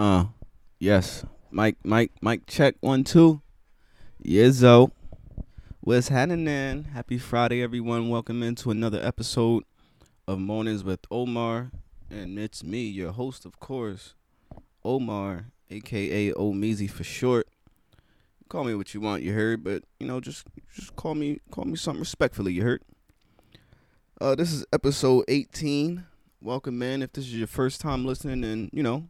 Uh, yes. Mike, Mike, Mike, check one, two. Yizzo. What's happening? Happy Friday, everyone. Welcome into another episode of Mornings with Omar. And it's me, your host, of course, Omar, aka Omeezy for short. Call me what you want, you heard, but you know, just just call me call me something respectfully, you heard. Uh, this is episode 18. Welcome, man. If this is your first time listening, and you know,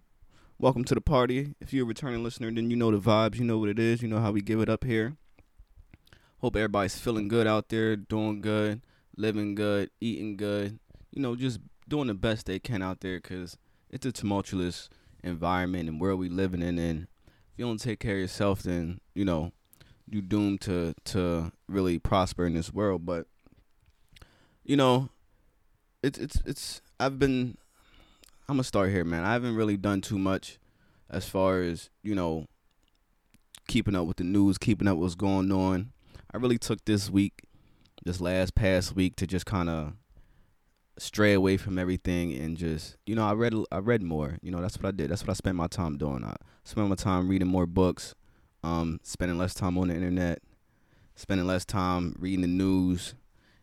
welcome to the party. If you're a returning listener, then you know the vibes, you know what it is, you know how we give it up here. Hope everybody's feeling good out there, doing good, living good, eating good. You know, just doing the best they can out there because it's a tumultuous environment and world we living in. And if you don't take care of yourself, then you know you doomed to to really prosper in this world. But you know, it's it's it's. I've been. I'm gonna start here, man. I haven't really done too much as far as you know keeping up with the news, keeping up what's going on. I really took this week, this last past week, to just kind of stray away from everything and just you know I read I read more. You know that's what I did. That's what I spent my time doing. I spent my time reading more books, um, spending less time on the internet, spending less time reading the news,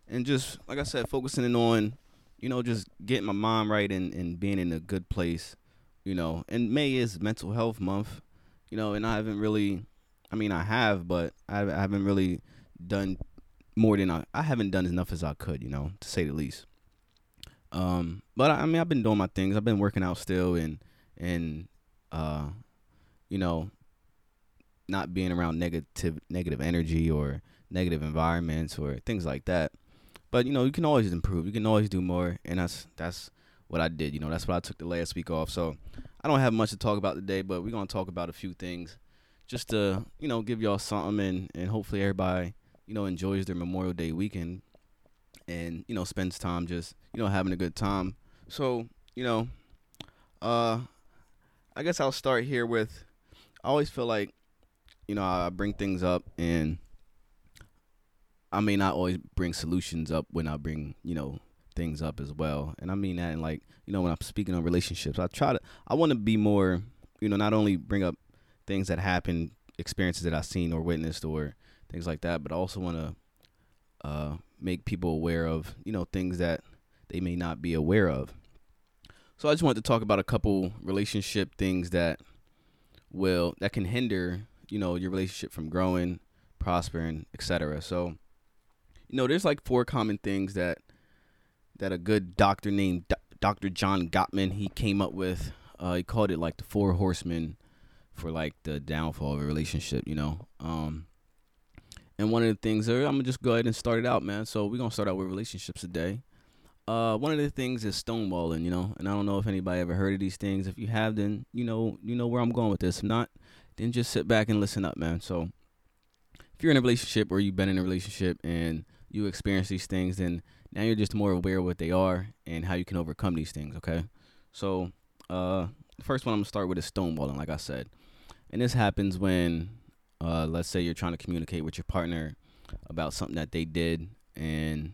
and just like I said, focusing on you know just getting my mind right and and being in a good place. You know, and May is Mental Health Month. You know, and I haven't really, I mean I have, but I, I haven't really done more than I I haven't done enough as I could. You know, to say the least. Um, but I, I mean, I've been doing my things. I've been working out still, and and uh, you know, not being around negative negative energy or negative environments or things like that. But you know, you can always improve. You can always do more, and that's that's what I did. You know, that's what I took the last week off. So I don't have much to talk about today, but we're gonna talk about a few things, just to you know give y'all something, and and hopefully everybody you know enjoys their Memorial Day weekend and you know spends time just you know having a good time so you know uh i guess i'll start here with i always feel like you know i bring things up and i may not always bring solutions up when i bring you know things up as well and i mean that in like you know when i'm speaking on relationships i try to i want to be more you know not only bring up things that happen experiences that i've seen or witnessed or things like that but i also want to uh, make people aware of you know things that they may not be aware of. So I just wanted to talk about a couple relationship things that will that can hinder you know your relationship from growing, prospering, etc. So you know there's like four common things that that a good doctor named Dr. John Gottman he came up with. Uh, he called it like the four horsemen for like the downfall of a relationship. You know. Um, and one of the things, I'm gonna just go ahead and start it out, man. So we're gonna start out with relationships today. Uh, one of the things is stonewalling, you know, and I don't know if anybody ever heard of these things. If you have, then you know, you know where I'm going with this. If not, then just sit back and listen up, man. So if you're in a relationship or you've been in a relationship and you experience these things, then now you're just more aware of what they are and how you can overcome these things. Okay, so uh, the first one I'm gonna start with is stonewalling, like I said, and this happens when uh, let's say you're trying to communicate with your partner about something that they did and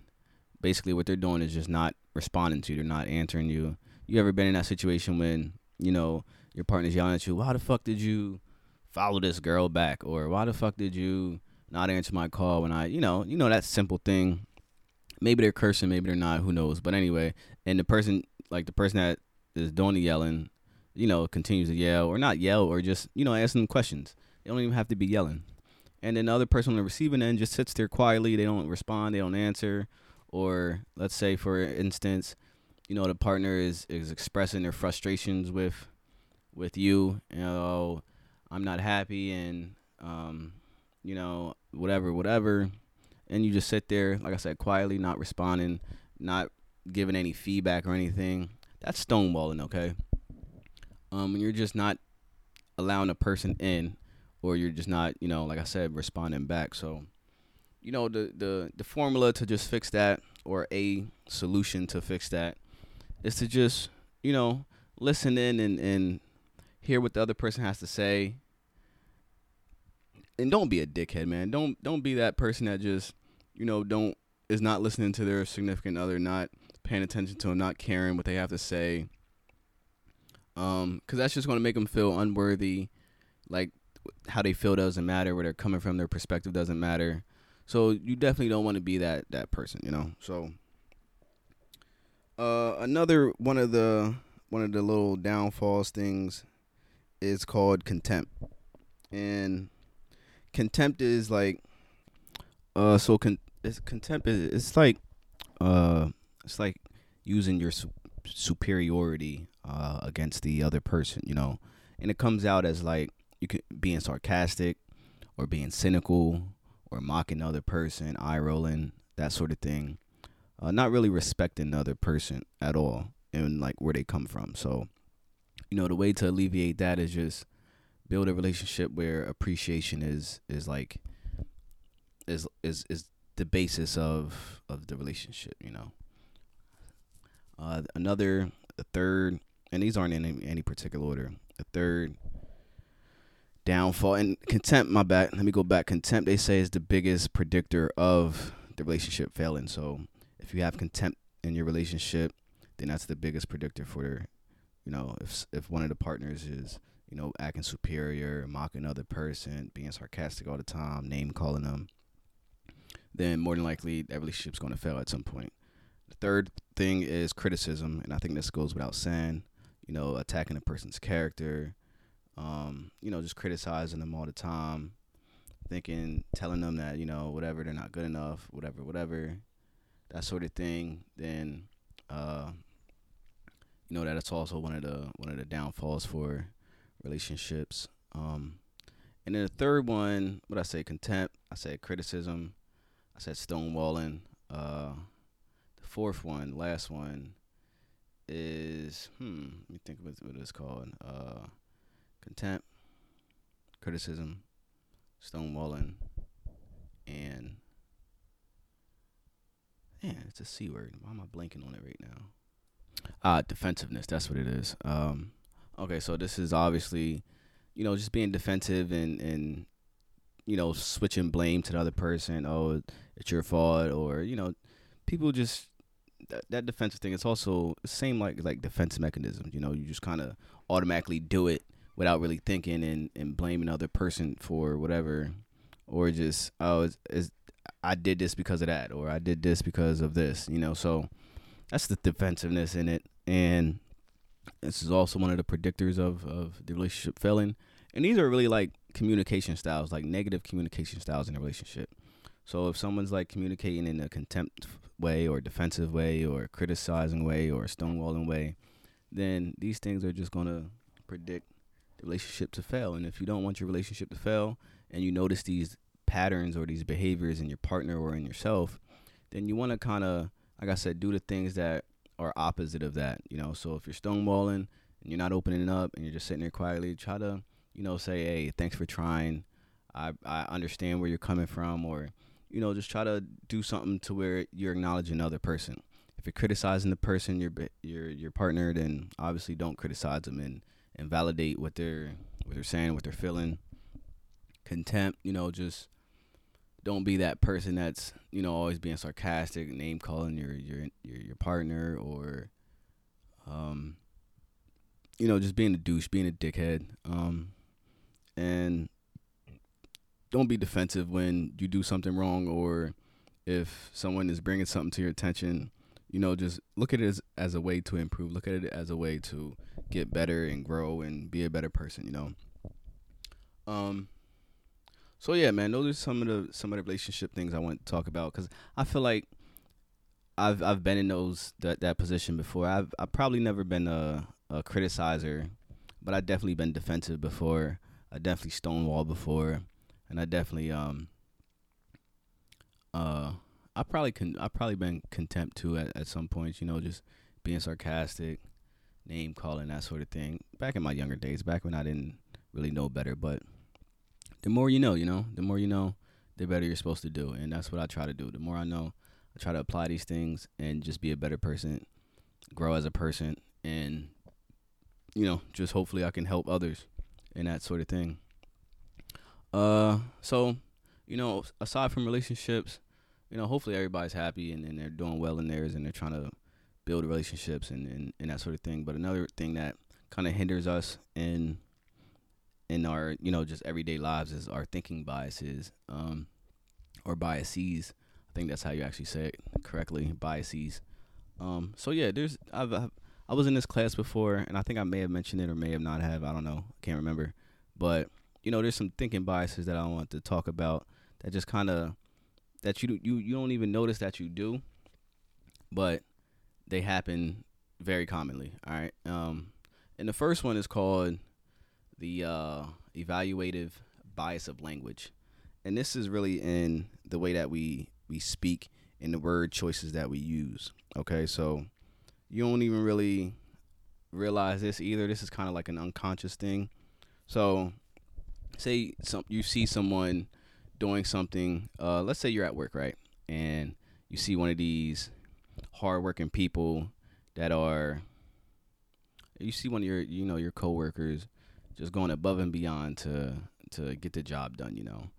basically what they're doing is just not responding to you they're not answering you. You ever been in that situation when you know your partner's yelling at you why the fuck did you follow this girl back? or why the fuck did you not answer my call when i you know you know that simple thing maybe they're cursing maybe they're not who knows but anyway and the person like the person that is doing the yelling you know continues to yell or not yell or just you know asking them questions they don't even have to be yelling. And then the other person on the receiving end just sits there quietly. They don't respond. They don't answer. Or let's say, for instance, you know, the partner is is expressing their frustrations with with you. You know, I'm not happy, and um, you know, whatever, whatever. And you just sit there, like I said, quietly, not responding, not giving any feedback or anything. That's stonewalling, okay? Um, you're just not allowing a person in or you're just not, you know, like I said, responding back. So, you know, the the the formula to just fix that or a solution to fix that is to just, you know, listen in and and hear what the other person has to say. And don't be a dickhead, man. Don't don't be that person that just, you know, don't is not listening to their significant other, not paying attention to them, not caring what they have to say. Um, cause that's just gonna make them feel unworthy. Like how they feel doesn't matter. Where they're coming from, their perspective doesn't matter. So you definitely don't want to be that that person, you know. So uh, another one of the one of the little downfalls things is called contempt, and contempt is like uh so con- it's contempt is it's like uh it's like using your su- superiority uh against the other person, you know, and it comes out as like you can being sarcastic or being cynical or mocking the other person, eye rolling, that sort of thing. Uh, not really respecting the other person at all and like where they come from. So, you know, the way to alleviate that is just build a relationship where appreciation is is like is is is the basis of of the relationship, you know. Uh, another, a third, and these aren't in any, any particular order. A third downfall and contempt. My bad. Let me go back. Contempt. They say is the biggest predictor of the relationship failing. So if you have contempt in your relationship, then that's the biggest predictor for, you know, if if one of the partners is you know acting superior, mocking another person, being sarcastic all the time, name calling them, then more than likely that relationship's going to fail at some point. The third thing is criticism, and I think this goes without saying. You know, attacking a person's character, um, you know, just criticizing them all the time, thinking, telling them that you know whatever they're not good enough, whatever, whatever, that sort of thing. Then, uh, you know, that's also one of the one of the downfalls for relationships. Um, and then the third one, what I say, contempt. I said criticism. I said stonewalling. Uh, the fourth one, last one, is hmm. Let me think of what it's called. Uh, contempt, criticism, stonewalling, and man, it's a c word. Why am I blanking on it right now? Ah, defensiveness. That's what it is. Um, okay, so this is obviously, you know, just being defensive and and you know switching blame to the other person. Oh, it's your fault, or you know, people just that, that defensive thing. It's also same like like defense mechanisms. You know, you just kind of automatically do it without really thinking and and blaming other person for whatever, or just oh, it's I did this because of that, or I did this because of this. You know, so that's the defensiveness in it, and this is also one of the predictors of of the relationship failing. And these are really like communication styles, like negative communication styles in a relationship. So if someone's like communicating in a contempt way or defensive way or criticizing way or stonewalling way, then these things are just gonna predict the relationship to fail. And if you don't want your relationship to fail and you notice these patterns or these behaviors in your partner or in yourself, then you wanna kinda, like I said, do the things that are opposite of that. You know, so if you're stonewalling and you're not opening up and you're just sitting there quietly, try to, you know, say, Hey, thanks for trying. I, I understand where you're coming from or you know, just try to do something to where you're acknowledging the other person. If you're criticizing the person, your your your partner, then obviously don't criticize them and and validate what they're what they're saying, what they're feeling. Contempt, you know, just don't be that person that's you know always being sarcastic, name calling your your your your partner, or um, you know, just being a douche, being a dickhead. Um, and don't be defensive when you do something wrong or if someone is bringing something to your attention you know just look at it as, as a way to improve look at it as a way to get better and grow and be a better person you know um so yeah man those are some of the some of the relationship things i want to talk about because i feel like i've i've been in those that that position before i've i've probably never been a, a criticizer but i've definitely been defensive before i definitely stonewall before and I definitely um uh I probably can I probably been contempt too at, at some points, you know, just being sarcastic, name calling, that sort of thing. Back in my younger days, back when I didn't really know better, but the more you know, you know, the more you know, the better you're supposed to do. And that's what I try to do. The more I know, I try to apply these things and just be a better person, grow as a person and you know, just hopefully I can help others and that sort of thing. Uh, so you know, aside from relationships, you know, hopefully everybody's happy and, and they're doing well in theirs and they're trying to build relationships and, and, and that sort of thing. But another thing that kind of hinders us in in our you know just everyday lives is our thinking biases um, or biases. I think that's how you actually say it correctly, biases. Um, so yeah, there's I've, I've I was in this class before, and I think I may have mentioned it or may have not have. I don't know, I can't remember. But you know, there's some thinking biases that I want to talk about that just kind of that you you you don't even notice that you do, but they happen very commonly. All right. Um, and the first one is called the uh, evaluative bias of language, and this is really in the way that we we speak and the word choices that we use. Okay, so you don't even really realize this either. This is kind of like an unconscious thing. So, say some you see someone doing something. Uh, let's say you're at work, right, and you see one of these hardworking people that are. You see one of your, you know, your coworkers just going above and beyond to to get the job done, you know.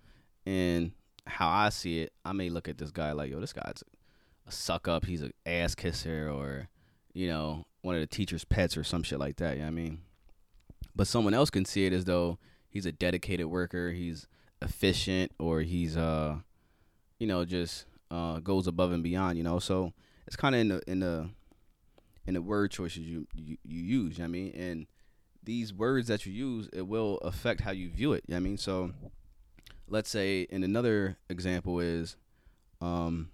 And how I see it, I may look at this guy like, yo, this guy's a suck up. He's an ass kisser, or you know, one of the teacher's pets, or some shit like that. You know what I mean? But someone else can see it as though he's a dedicated worker. He's efficient, or he's uh, you know, just uh goes above and beyond. You know, so it's kind of in the in the in the word choices you you, you use. You know I mean? And these words that you use, it will affect how you view it. You know I mean? So let's say, and another example is, um,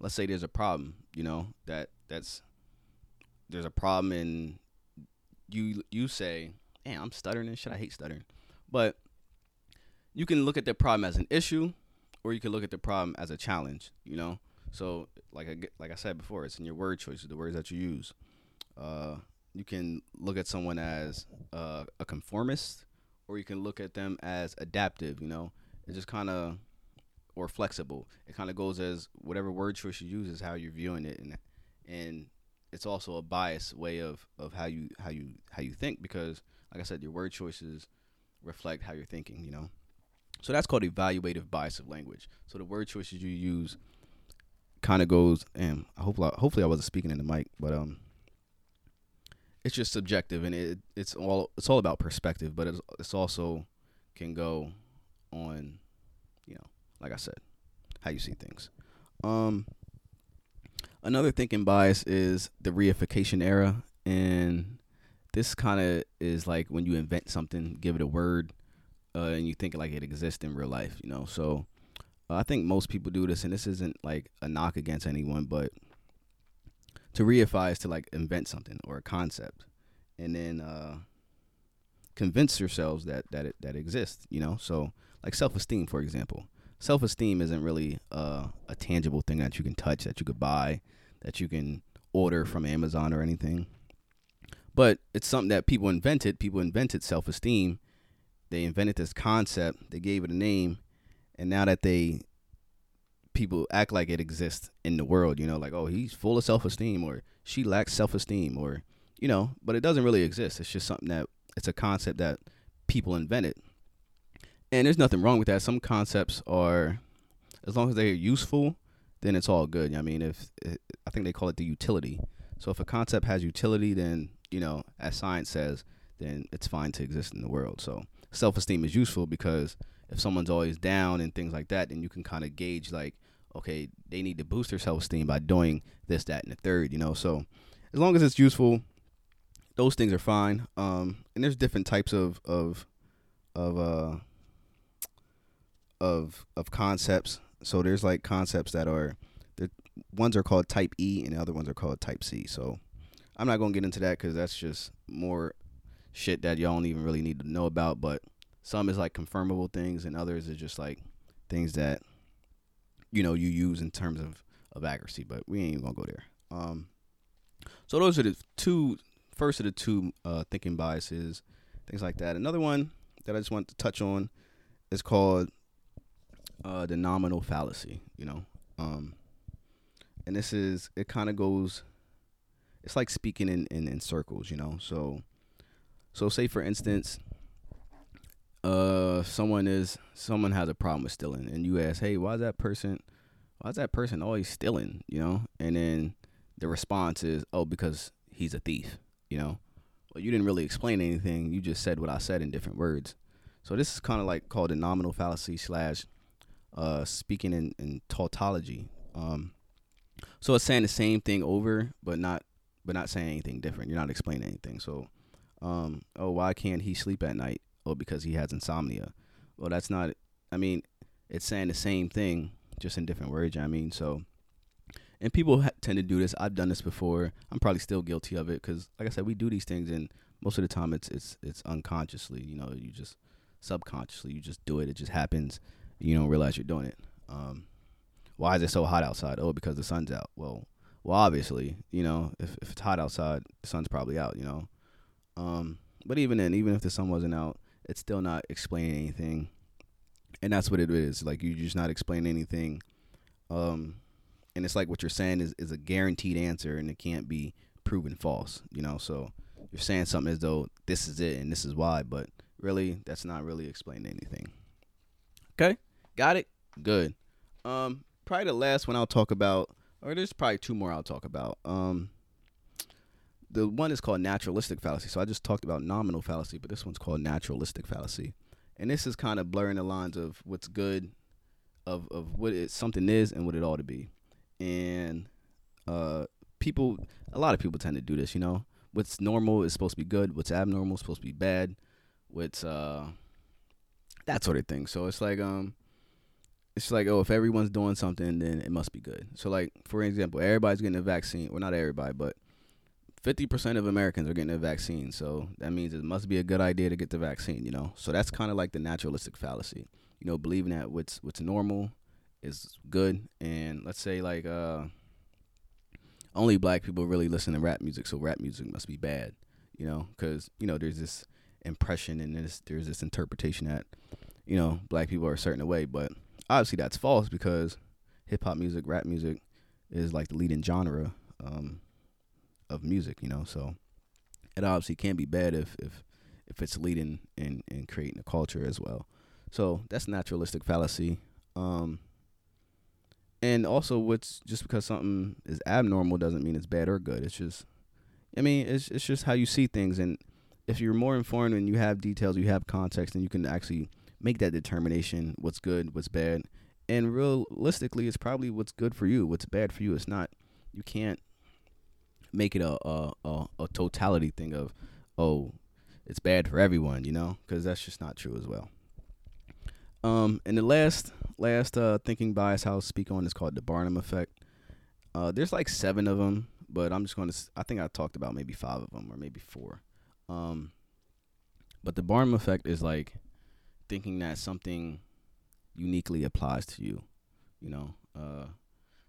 let's say there's a problem, you know, that that's there's a problem and you you say, "Man, I'm stuttering and shit. I hate stuttering," but you can look at the problem as an issue, or you can look at the problem as a challenge. You know, so like I like I said before, it's in your word choices, the words that you use. Uh, you can look at someone as uh, a conformist, or you can look at them as adaptive. You know, it's just kind of or flexible. It kind of goes as whatever word choice you use is how you're viewing it, and and it's also a biased way of of how you how you how you think because, like I said, your word choices reflect how you're thinking. You know, so that's called evaluative bias of language. So the word choices you use kind of goes, and hopefully hopefully I wasn't speaking in the mic, but um it's just subjective and it it's all it's all about perspective, but it's it's also can go on, you know, like I said, how you see things. Um, another thinking bias is the reification error, and this kind of is like when you invent something, give it a word, uh, and you think like it exists in real life, you know. So uh, I think most people do this, and this isn't like a knock against anyone, but to reify is to like invent something or a concept and then uh, convince yourselves that that it, that exists you know? So like self-esteem for example. Self-esteem isn't really uh, a tangible thing that you can touch that you could buy that you can order from amazon or anything. But it's something that people invented. People invented self-esteem. They invented this concept. They gave it a name. And now that they people act like it exists in the world, you know, like, oh, he's full of self esteem or she lacks self esteem or, you know, but it doesn't really exist. It's just something that it's a concept that people invented. And there's nothing wrong with that. Some concepts are, as long as they're useful, then it's all good. I mean, if eh, I think they call it the utility. So if a concept has utility, then, you know, as science says, then it's fine to exist in the world. So self esteem is useful because if someone's always down and things like that, then you can kind of gauge like, okay, they need to boost their self esteem by doing this, that, and the third, you know. So as long as it's useful, those things are fine. Um, and there's different types of of of uh of of concepts. So there's like concepts that are the ones are called type E and the other ones are called type C. So I'm not gonna get into that because that's just more shit that y'all don't even really need to know about. But some is like confirmable things, and others are just like things that you know you use in terms of of accuracy. But we ain't gonna go there. Um, so those are the two first of the two uh, thinking biases, things like that. Another one that I just want to touch on is called uh, the nominal fallacy. You know, um, and this is it kind of goes. It's like speaking in, in, in circles, you know. So, so say for instance, uh someone is someone has a problem with stealing and you ask hey why is that person why is that person always stealing you know and then the response is oh because he's a thief you know well, you didn't really explain anything. You just said what I said in different words. So this is kind of like called a nominal fallacy slash uh, speaking in, in tautology. Um, so it's saying the same thing over, but not but not saying anything different. You're not explaining anything. So, um, oh, why can't he sleep at night? Oh, because he has insomnia. Well, that's not. I mean, it's saying the same thing, just in different words. I mean, so, and people ha- tend to do this. I've done this before. I'm probably still guilty of it because, like I said, we do these things, and most of the time, it's it's it's unconsciously. You know, you just subconsciously, you just do it. It just happens. You don't realize you're doing it. Um, why is it so hot outside? Oh, because the sun's out. Well, well, obviously, you know, if if it's hot outside, the sun's probably out. You know, um, but even then, even if the sun wasn't out, it's still not explaining anything, and that's what it is. Like you're just not explaining anything. Um, and it's like what you're saying is is a guaranteed answer, and it can't be proven false. You know, so you're saying something as though this is it and this is why, but really, that's not really explaining anything. Okay, got it. Good. Um, probably the last one I'll talk about, or there's probably two more I'll talk about. Um, the one is called naturalistic fallacy. So I just talked about nominal fallacy, but this one's called naturalistic fallacy, and this is kind of blurring the lines of what's good, of of what it something is and what it ought to be, and uh, people, a lot of people tend to do this. You know, what's normal is supposed to be good, what's abnormal is supposed to be bad, what's uh, that sort of thing. So it's like um it's like oh if everyone's doing something then it must be good so like for example everybody's getting a vaccine well not everybody but 50% of americans are getting a vaccine so that means it must be a good idea to get the vaccine you know? So that's kind of like the naturalistic fallacy. You know believing that what's what's normal is good and let's say like uh only black people really listen to rap music so rap music must be bad you know? Because you know there's this impression and this, there's this interpretation that you know black people are a certain way but obviously that's false because hip hop music, rap music is like the leading genre um, of music, you know. So it obviously can be bad if if if it's leading in in creating a culture as well. So that's naturalistic fallacy. Um, and also, what's just because something is abnormal doesn't mean it's bad or good. It's just, I mean, it's it's just how you see things. And if you're more informed and you have details, you have context, and you can actually make that determination what's good what's bad and realistically it's probably what's good for you what's bad for you it's not you can't make it a a, a, a totality thing of oh it's bad for everyone you know? Because that's just not true as well. Um and the last last uh thinking bias i'll speak on is called the barnum effect. Uh there's like seven of them but i'm just going to i think i talked about maybe five of them or maybe four. Um but the barnum effect is like thinking that something uniquely applies to you, you know. Uh,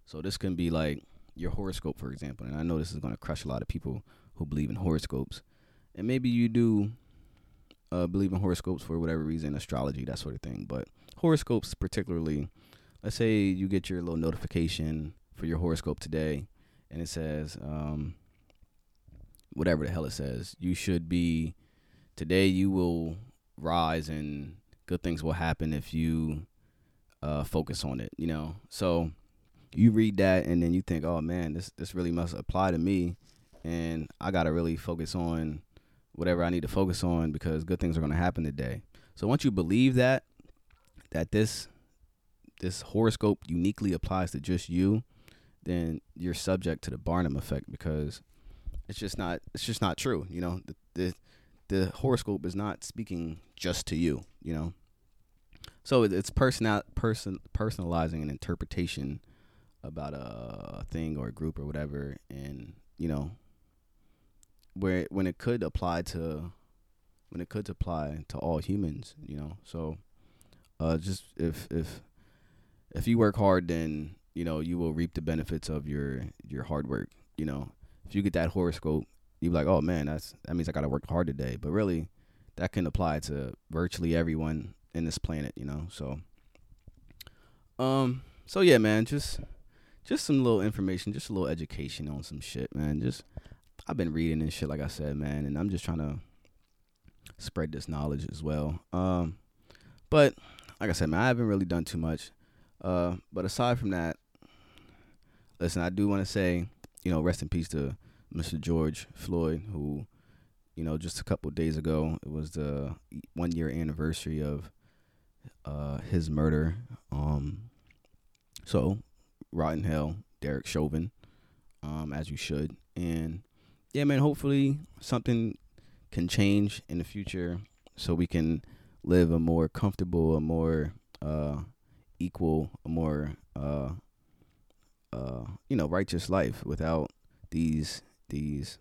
so this can be like your horoscope, for example. And I know this is going to crush a lot of people who believe in horoscopes. And maybe you do uh, believe in horoscopes for whatever reason, astrology, that sort of thing. But horoscopes, particularly, let's say you get your little notification for your horoscope today, and it says, um, whatever the hell it says, you should be, today you will rise and good things will happen if you uh, focus on it. You know, so you read that and then you think, oh man, this this really must apply to me, and I gotta really focus on whatever I need to focus on because good things are gonna happen today. So once you believe that that this this horoscope uniquely applies to just you, then you're subject to the Barnum effect because it's just not it's just not true. You know, the, the the horoscope is not speaking just to you, you know. So it's personal person personalizing an interpretation about a thing or a group or whatever, and you know, where when it could apply to when it could apply to all humans, you know. So, uh, just if if if you work hard, then you know you will reap the benefits of your your hard work. You know, if you get that horoscope you be like, oh man, that's that means I gotta work hard today. But really, that can apply to virtually everyone in this planet, you know. So, um, so yeah, man, just just some little information, just a little education on some shit, man. Just I've been reading and shit, like I said, man, and I'm just trying to spread this knowledge as well. Um, but like I said, man, I haven't really done too much. Uh, but aside from that, listen, I do want to say, you know, rest in peace to Mr. George Floyd, who you know, just a couple days ago, it was the one year anniversary of uh, his murder. Um, so, rotten hell, Derek Chauvin, um, as you should, and yeah, man. Hopefully, something can change in the future so we can live a more comfortable, a more uh, equal, a more uh, uh, you know righteous life without these these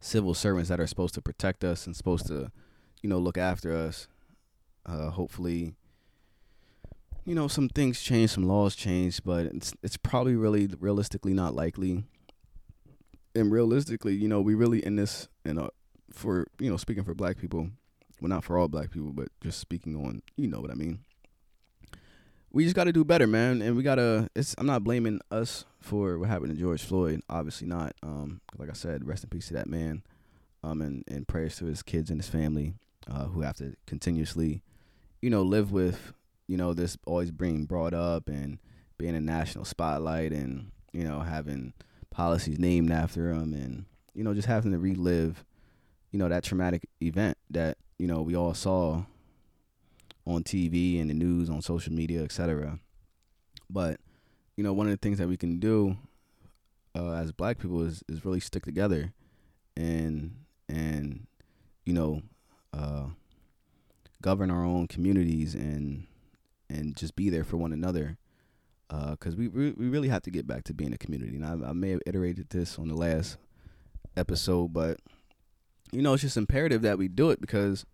civil servants that are supposed to protect us and supposed to you know look after us. Uh, hopefully, you know some things change, some laws change, but it's it's probably really realistically not likely. And realistically, you know, we really in this, and for you know, speaking for Black people, well, not for all Black people, but just speaking on, you know what I mean we just got to do better, man. And we gotta. It's. I'm not blaming us for what happened to George Floyd. Obviously not. Um, like I said, rest in peace to that man. Um, and and prayers to his kids and his family, uh, who have to continuously, you know, live with, you know, this always being brought up and being a national spotlight and you know having policies named after him and you know just having to relive, you know, that traumatic event that you know we all saw on TV and the news, on social media, etc. But you know, one of the things that we can do uh, as Black people is is really stick together, and and you know, uh, govern our own communities and and just be there for one another. Because uh, we, we really have to get back to being a community, and I, I may have iterated this on the last episode, but you know, it's just imperative that we do it because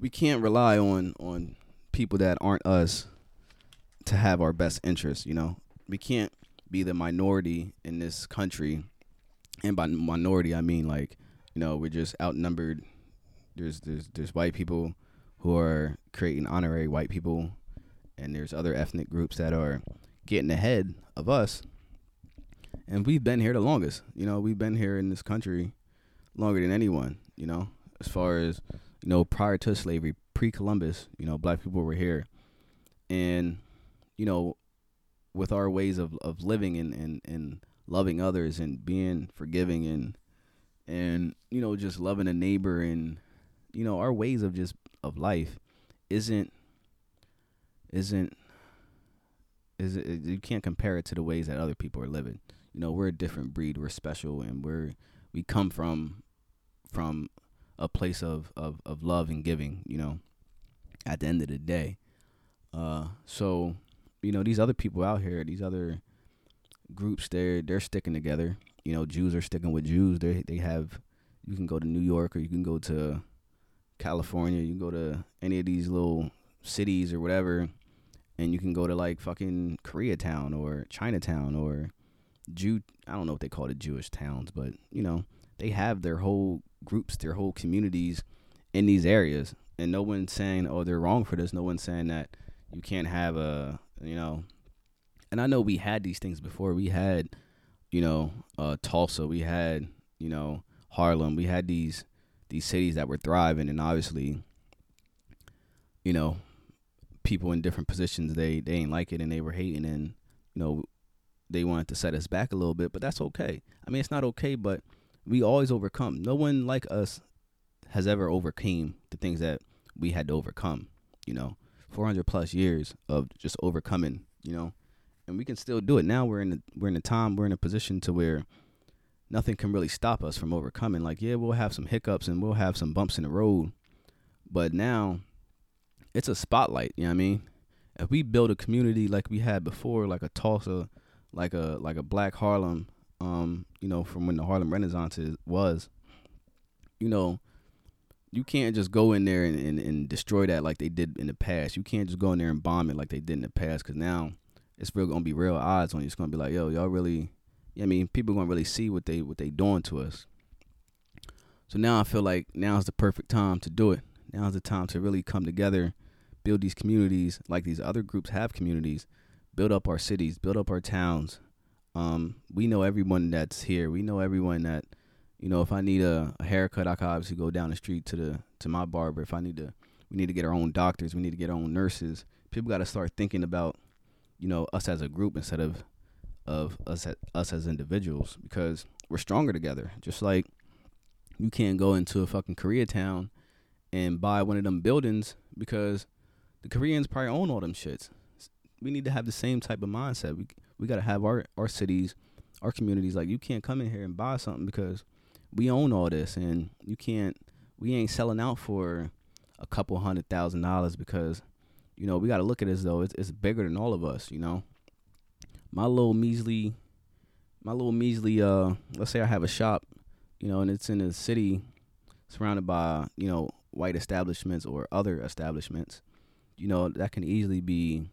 we can't rely on on people that aren't us to have our best interests. You know, we can't be the minority in this country, and by minority I mean like you know we're just outnumbered. There's there's there's white people who are creating honorary white people, and there's other ethnic groups that are getting ahead of us. And we've been here the longest. You know, we've been here in this country longer than anyone. You know, as far as you know, prior to slavery, pre Columbus, you know, black people were here. And, you know, with our ways of, of living and, and, and loving others and being forgiving and and, you know, just loving a neighbor and you know, our ways of just of life isn't isn't is it, you can't compare it to the ways that other people are living. You know, we're a different breed, we're special and we're we come from from a place of, of, of love and giving, you know, at the end of the day. Uh, so, you know, these other people out here, these other groups, they're they're sticking together. You know, Jews are sticking with Jews. They they have you can go to New York or you can go to California, you go to any of these little cities or whatever, and you can go to like fucking Koreatown or Chinatown or Jew I don't know what they call it Jewish towns, but you know, they have their whole groups, their whole communities in these areas. And no one's saying, oh, they're wrong for this. No one's saying that you can't have a, you know. And I know we had these things before. We had, you know, uh, Tulsa. We had, you know, Harlem. We had these these cities that were thriving, and obviously, you know, people in different positions they they ain't like it, and they were hating, and you know, they wanted to set us back a little bit. But that's okay. I mean, it's not okay, but we always overcome. No one like us has ever overcame the things that we had to overcome. You know, 400 plus years of just overcoming. You know, and we can still do it. Now we're in the we're in a time we're in a position to where nothing can really stop us from overcoming. Like yeah, we'll have some hiccups and we'll have some bumps in the road, but now it's a spotlight. You know what I mean? If we build a community like we had before, like a Tulsa, like a like a Black Harlem, um, you know, from when the Harlem Renaissance is, was, you know, you can't just go in there and, and, and, destroy that like they did in the past. You can't just go in there and bomb it like they did in the past because now it's real gonna be real odds on you. It's gonna be like, yo, y'all really, I mean, people gonna really see what they what they doing to us. So now I feel like now is the perfect time to do it. Now is the time to really come together, build these communities like these other groups have communities, build up our cities, build up our towns, um, we know everyone that's here. We know everyone that, you know, if I need a, a haircut, I can obviously go down the street to the to my barber. If I need to, we need to get our own doctors. We need to get our own nurses. People got to start thinking about, you know, us as a group instead of of us us as individuals because we're stronger together. Just like you can't go into a fucking Koreatown and buy one of them buildings because the Koreans probably own all them shits. We need to have the same type of mindset. We we gotta have our our cities, our communities. Like you can't come in here and buy something because we own all this, and you can't. We ain't selling out for a couple hundred thousand dollars because you know we got to look at as though it's, it's bigger than all of us. You know, my little measly, my little measly. Uh, let's say I have a shop, you know, and it's in a city surrounded by you know white establishments or other establishments. You know that can easily be.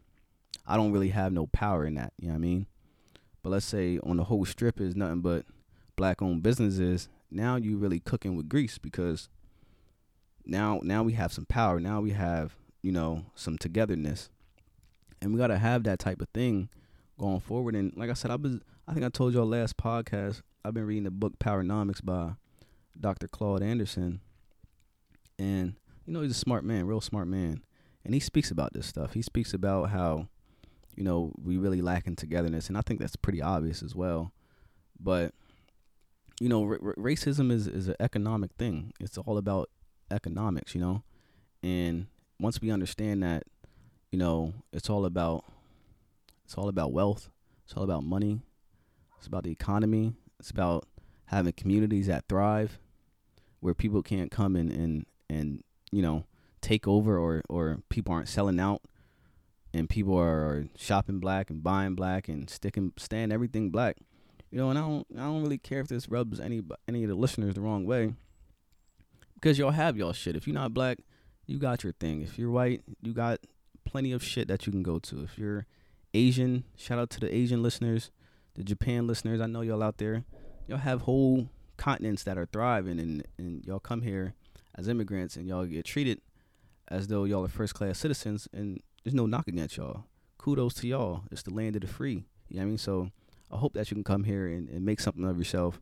I don't really have no power in that. You know what I mean? But let's say on the whole strip is nothing but black owned businesses. Now you really cooking with grease because now now we have some power. Now we have you know some togetherness, and we gotta have that type of thing going forward. And like I said, I was I think I told y'all last podcast. I've been reading the book Powernomics by Dr. Claude Anderson, and you know he's a smart man, real smart man, and he speaks about this stuff. He speaks about how you know we really lack in togetherness, and I think that's pretty obvious as well. But you know, r- racism is is an economic thing. It's all about economics, you know? And once we understand that, you know, it's all about it's all about wealth, it's all about money, it's about the economy, it's about having communities that thrive where people can't come in and and, you know, take over or or people aren't selling out and people are shopping black and buying black and sticking staying everything black. You know, and I don't I don't really care if this rubs any any of the listeners the wrong way because y'all have y'all shit. If you're not black, you got your thing. If you're white, you got plenty of shit that you can go to. If you're Asian, shout out to the Asian listeners, the Japan listeners. I know y'all out there. Y'all have whole continents that are thriving, and and y'all come here as immigrants, and y'all get treated as though y'all are first class citizens, and there's no knocking at y'all. Kudos to y'all. It's the land of the free. You know what I mean? So I hope that you can come here and, and make something of yourself.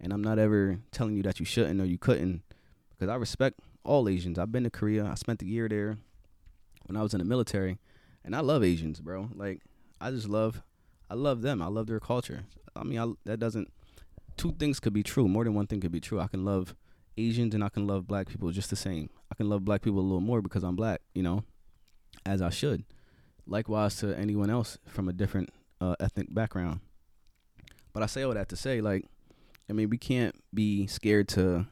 And I'm not ever telling you that you shouldn't or you couldn't because I respect all Asians. I've been to Korea. I spent a year there when I was in the military, and I love Asians, bro. Like I just love, I love them. I love their culture. I mean, I, that doesn't. Two things could be true. More than one thing could be true. I can love Asians and I can love black people just the same. I can love black people a little more because I'm black, you know, as I should. Likewise to anyone else from a different uh, ethnic background. But I say all that to say, like, I mean, we can't be scared to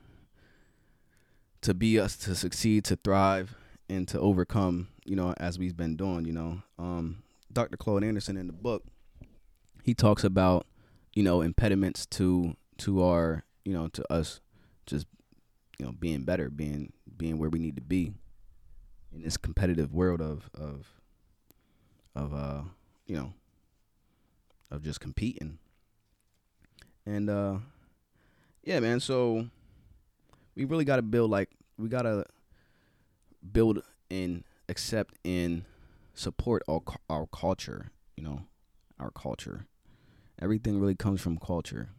to be us to succeed to thrive and to overcome you know as we've been doing you know um, dr claude anderson in the book he talks about you know impediments to to our you know to us just you know being better being being where we need to be in this competitive world of of of uh you know of just competing. And uh yeah man so we really got to build like we got to build and accept and support our our culture, you know, our culture. Everything really comes from culture.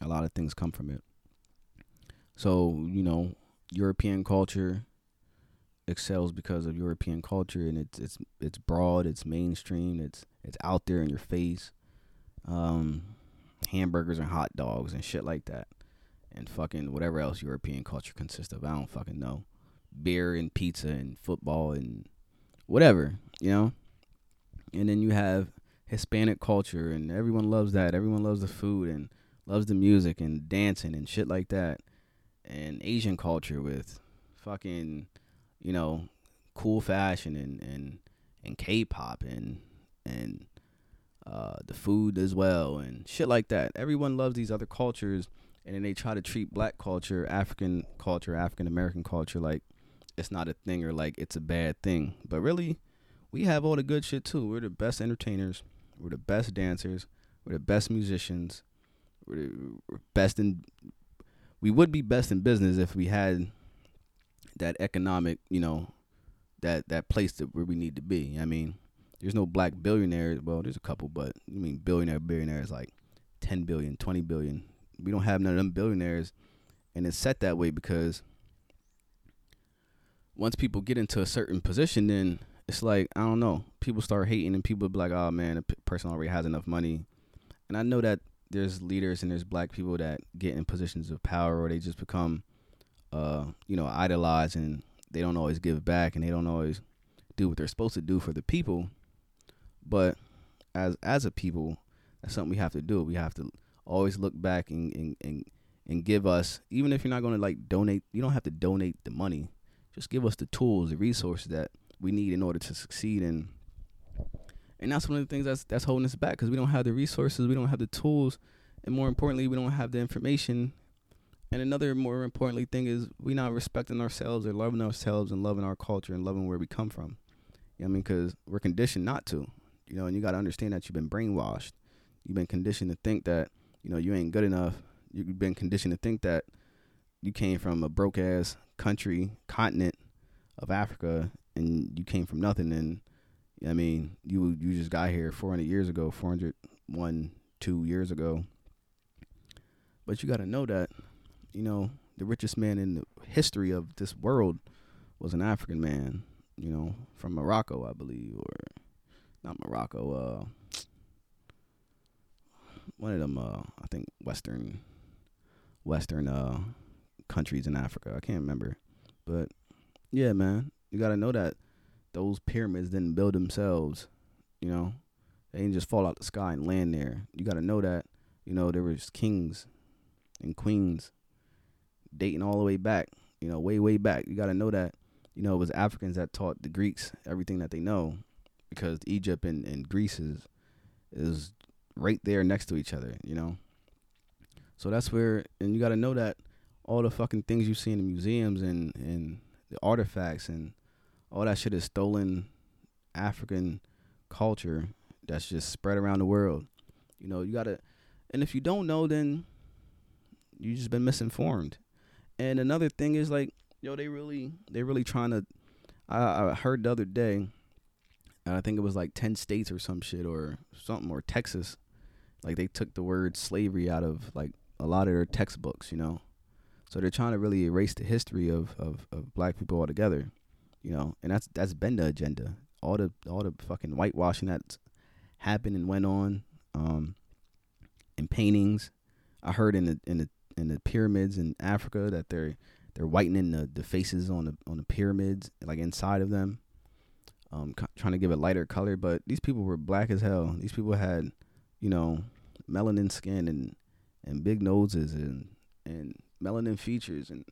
A lot of things come from it. So, you know, European culture excels because of European culture and it's it's it's broad, it's mainstream, it's it's out there in your face. Um hamburgers and hot dogs and shit like that and fucking whatever else European culture consists of. I don't fucking know. Beer and pizza and football and whatever, you know? And then you have Hispanic culture and everyone loves that. Everyone loves the food and loves the music and dancing and shit like that. And Asian culture with fucking, you know, cool fashion and and and K-pop and and uh, the food as well and shit like that. Everyone loves these other cultures and then they try to treat black culture, African culture, African American culture like it's not a thing or like it's a bad thing. But really, we have all the good shit too. We're the best entertainers. We're the best dancers. We're the best musicians. We're the we're best in. We would be best in business if we had that economic, you know, that that place that where we need to be. I mean, there's no black billionaires. Well, there's a couple, but I mean, billionaire billionaires like 10 billion, 20 billion, we don't have none of them billionaires, and it's set that way because once people get into a certain position, then it's like I don't know. People start hating, and people be like, "Oh man, the person already has enough money." And I know that there's leaders and there's black people that get in positions of power, or they just become uh, you know, idolized, and they don't always give back and they don't always do what they're supposed to do for the people. But as as a people, that's something we have to do. We have to always look back and and and, and give us, even if you're not going to like donate, you don't have to donate the money. Just give us the tools, the resources that we need in order to succeed and and that's one of the things that's that's holding us back because we don't have the resources, we don't have the tools, and more importantly, we don't have the information. And another more importantly thing is we not respecting ourselves or loving ourselves and loving our culture and loving where we come from. You know I mean? Because we're conditioned not to. You know, and you got to understand that you've been brainwashed. You've been conditioned to think that you know you ain't good enough. You've been conditioned to think that you came from a broke ass country continent of Africa and you came from nothing and I mean, you you just got here 400 years ago, 401, two years ago. But you got to know that, you know, the richest man in the history of this world was an African man, you know, from Morocco, I believe, or not Morocco, uh, one of them, uh, I think Western, Western uh, countries in Africa. I can't remember, but yeah, man, you got to know that those pyramids didn't build themselves. You know, they didn't just fall out the sky and land there. You got to know that. You know, there was kings and queens dating all the way back. You know, way way back. You got to know that. You know, it was Africans that taught the Greeks everything that they know, because Egypt and, and Greece is is right there next to each other. You know, so that's where, and you got to know that all the fucking things you see in the museums and and the artifacts and all that shit is stolen African culture that's just spread around the world. You know, you gotta, and if you don't know, then you just been misinformed. And another thing is like, yo, they really, they really trying to. I, I heard the other day, I think it was like ten states or some shit or something or Texas, like they took the word slavery out of like a lot of their textbooks, you know. So they're trying to really erase the history of, of, of black people altogether you know, and that's that's been the agenda. All the all the fucking whitewashing that's happened and went on, um, in paintings. I heard in the in the in the pyramids in Africa that they're they're whitening the, the faces on the on the pyramids, like inside of them, um, trying to give it lighter color. But these people were black as hell. These people had, you know, melanin skin and and big noses and and melanin features and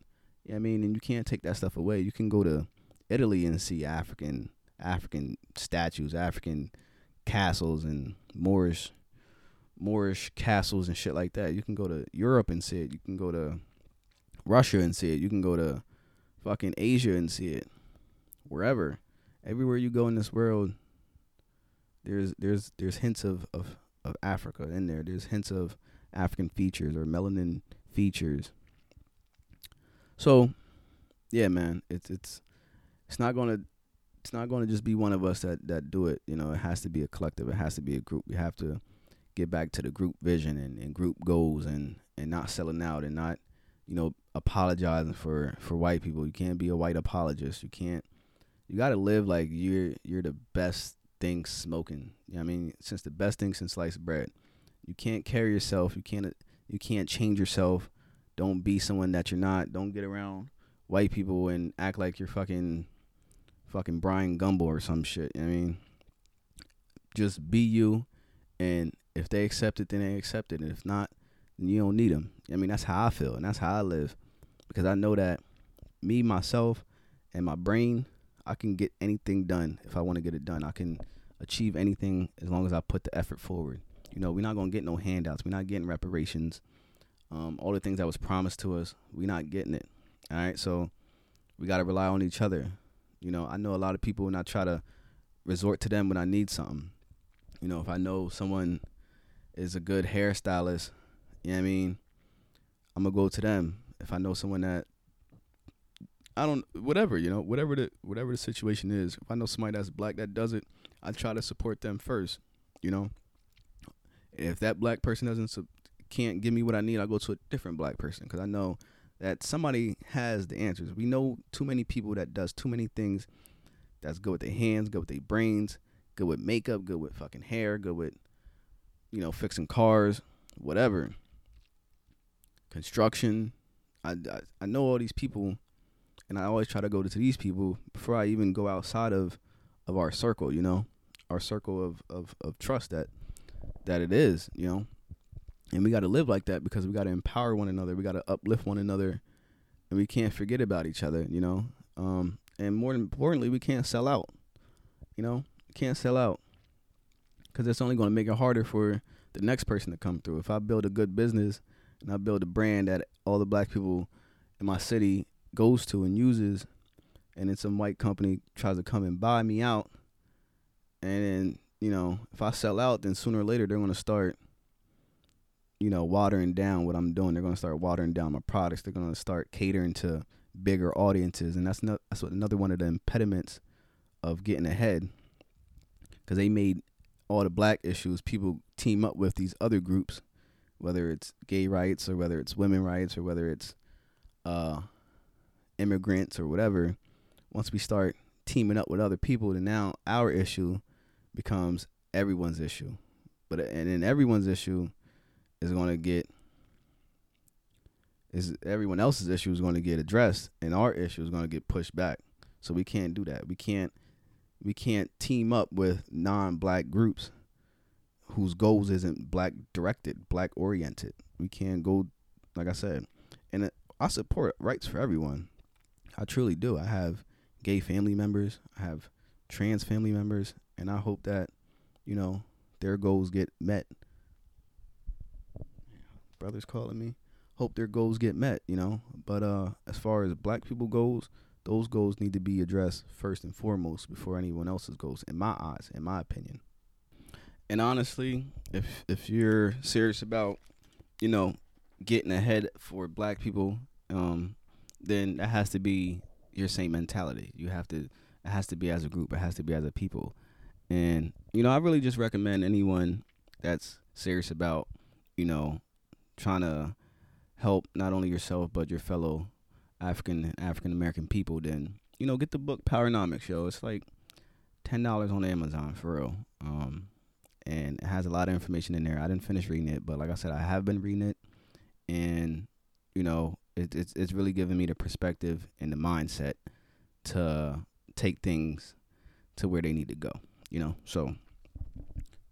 yeah, I mean, and you can't take that stuff away. You can go to Italy and see African African statues, African castles and Moorish Moorish castles and shit like that. You can go to Europe and see it. You can go to Russia and see it. You can go to fucking Asia and see it. Wherever. Everywhere you go in this world, there's there's there's hints of, of, of Africa in there. There's hints of African features or melanin features. So, yeah, man, it's it's it's not gonna it's not gonna just be one of us that that do it. You know, it has to be a collective. It has to be a group. We have to get back to the group vision and, and group goals and and not selling out and not you know apologizing for for white people. You can't be a white apologist. You can't. You got to live like you're you're the best thing smoking. You know I mean, since the best thing since sliced bread. You can't carry yourself. You can't you can't change yourself. Don't be someone that you're not. Don't get around white people and act like you're fucking fucking Bryant Gumbel or some shit. I mean, just be you, and if they accept it, then they accept it, and if not, then you don't need them. I mean, that's how I feel, and that's how I live, because I know that me, myself, and my brain, I can get anything done if I want to get it done. I can achieve anything as long as I put the effort forward. You know, we're not gonna get no handouts. We're not getting reparations. Um, all the things that was promised to us, we're not getting it. All right, so we gotta rely on each other. You know, I know a lot of people and I try to resort to them when I need something. You know, if I know someone is a good hairstylist, you know I mean, I'm gonna go to them. If I know someone that I don't whatever, you know, whatever the whatever the situation is, if I know somebody that's black that does it, I try to support them first, you know. If that black person doesn't can't give me what I need, I go to a different black person cuz I know that somebody has the answers. We know too many people that does too many things that's good with their hands, good with their brains, good with makeup, good with fucking hair, good with you know fixing cars, whatever. Construction. I, I I know all these people, and I always try to go to these people before I even go outside of of our circle. You know, our circle of of of trust that that it is. You know, and we got to live like that because we got to empower one another. We got to uplift one another, and we can't forget about each other. You know, um, and more importantly, we can't sell out. You know, we can't sell out because it's only going to make it harder for the next person to come through. If I build a good business and I build a brand that all the black people in my city goes to and uses, and then some white company tries to come and buy me out, and then you know if I sell out, then sooner or later they're going to start, you know, watering down what I'm doing. They're going to start watering down my products. They're going to start catering to bigger audiences, and that's not that's what another one of the impediments of getting ahead, because they made all the black issues people team up with these other groups, whether it's gay rights or whether it's women rights or whether it's uh, immigrants or whatever. Once we start teaming up with other people, then now our issue becomes everyone's issue. But and then everyone's issue is going to get is everyone else's issue is going to get addressed and our issue is going to get pushed back. So we can't do that. We can't we can't team up with non-black groups whose goals isn't black directed, black oriented. We can't go, like I said, and I support rights for everyone. I truly do. I have gay family members. I have trans family members, and I hope that you know their goals get met. Brothers calling me. Hope their goals get met. You know, but uh, as far as black people goals, those goals need to be addressed first and foremost before anyone else's goals, in my eyes, in my opinion. And honestly, if if you're serious about, you know, getting ahead for black people, um, then that has to be your same mentality. You have to it has to be as a group, it has to be as a people. And, you know, I really just recommend anyone that's serious about, you know, trying to help not only yourself but your fellow African African American people, then you know get the book Powernomics. Yo, it's like ten dollars on Amazon for real. Um, and it has a lot of information in there. I didn't finish reading it, but like I said, I have been reading it, and you know it, it's it's really giving me the perspective and the mindset to take things to where they need to go. You know, so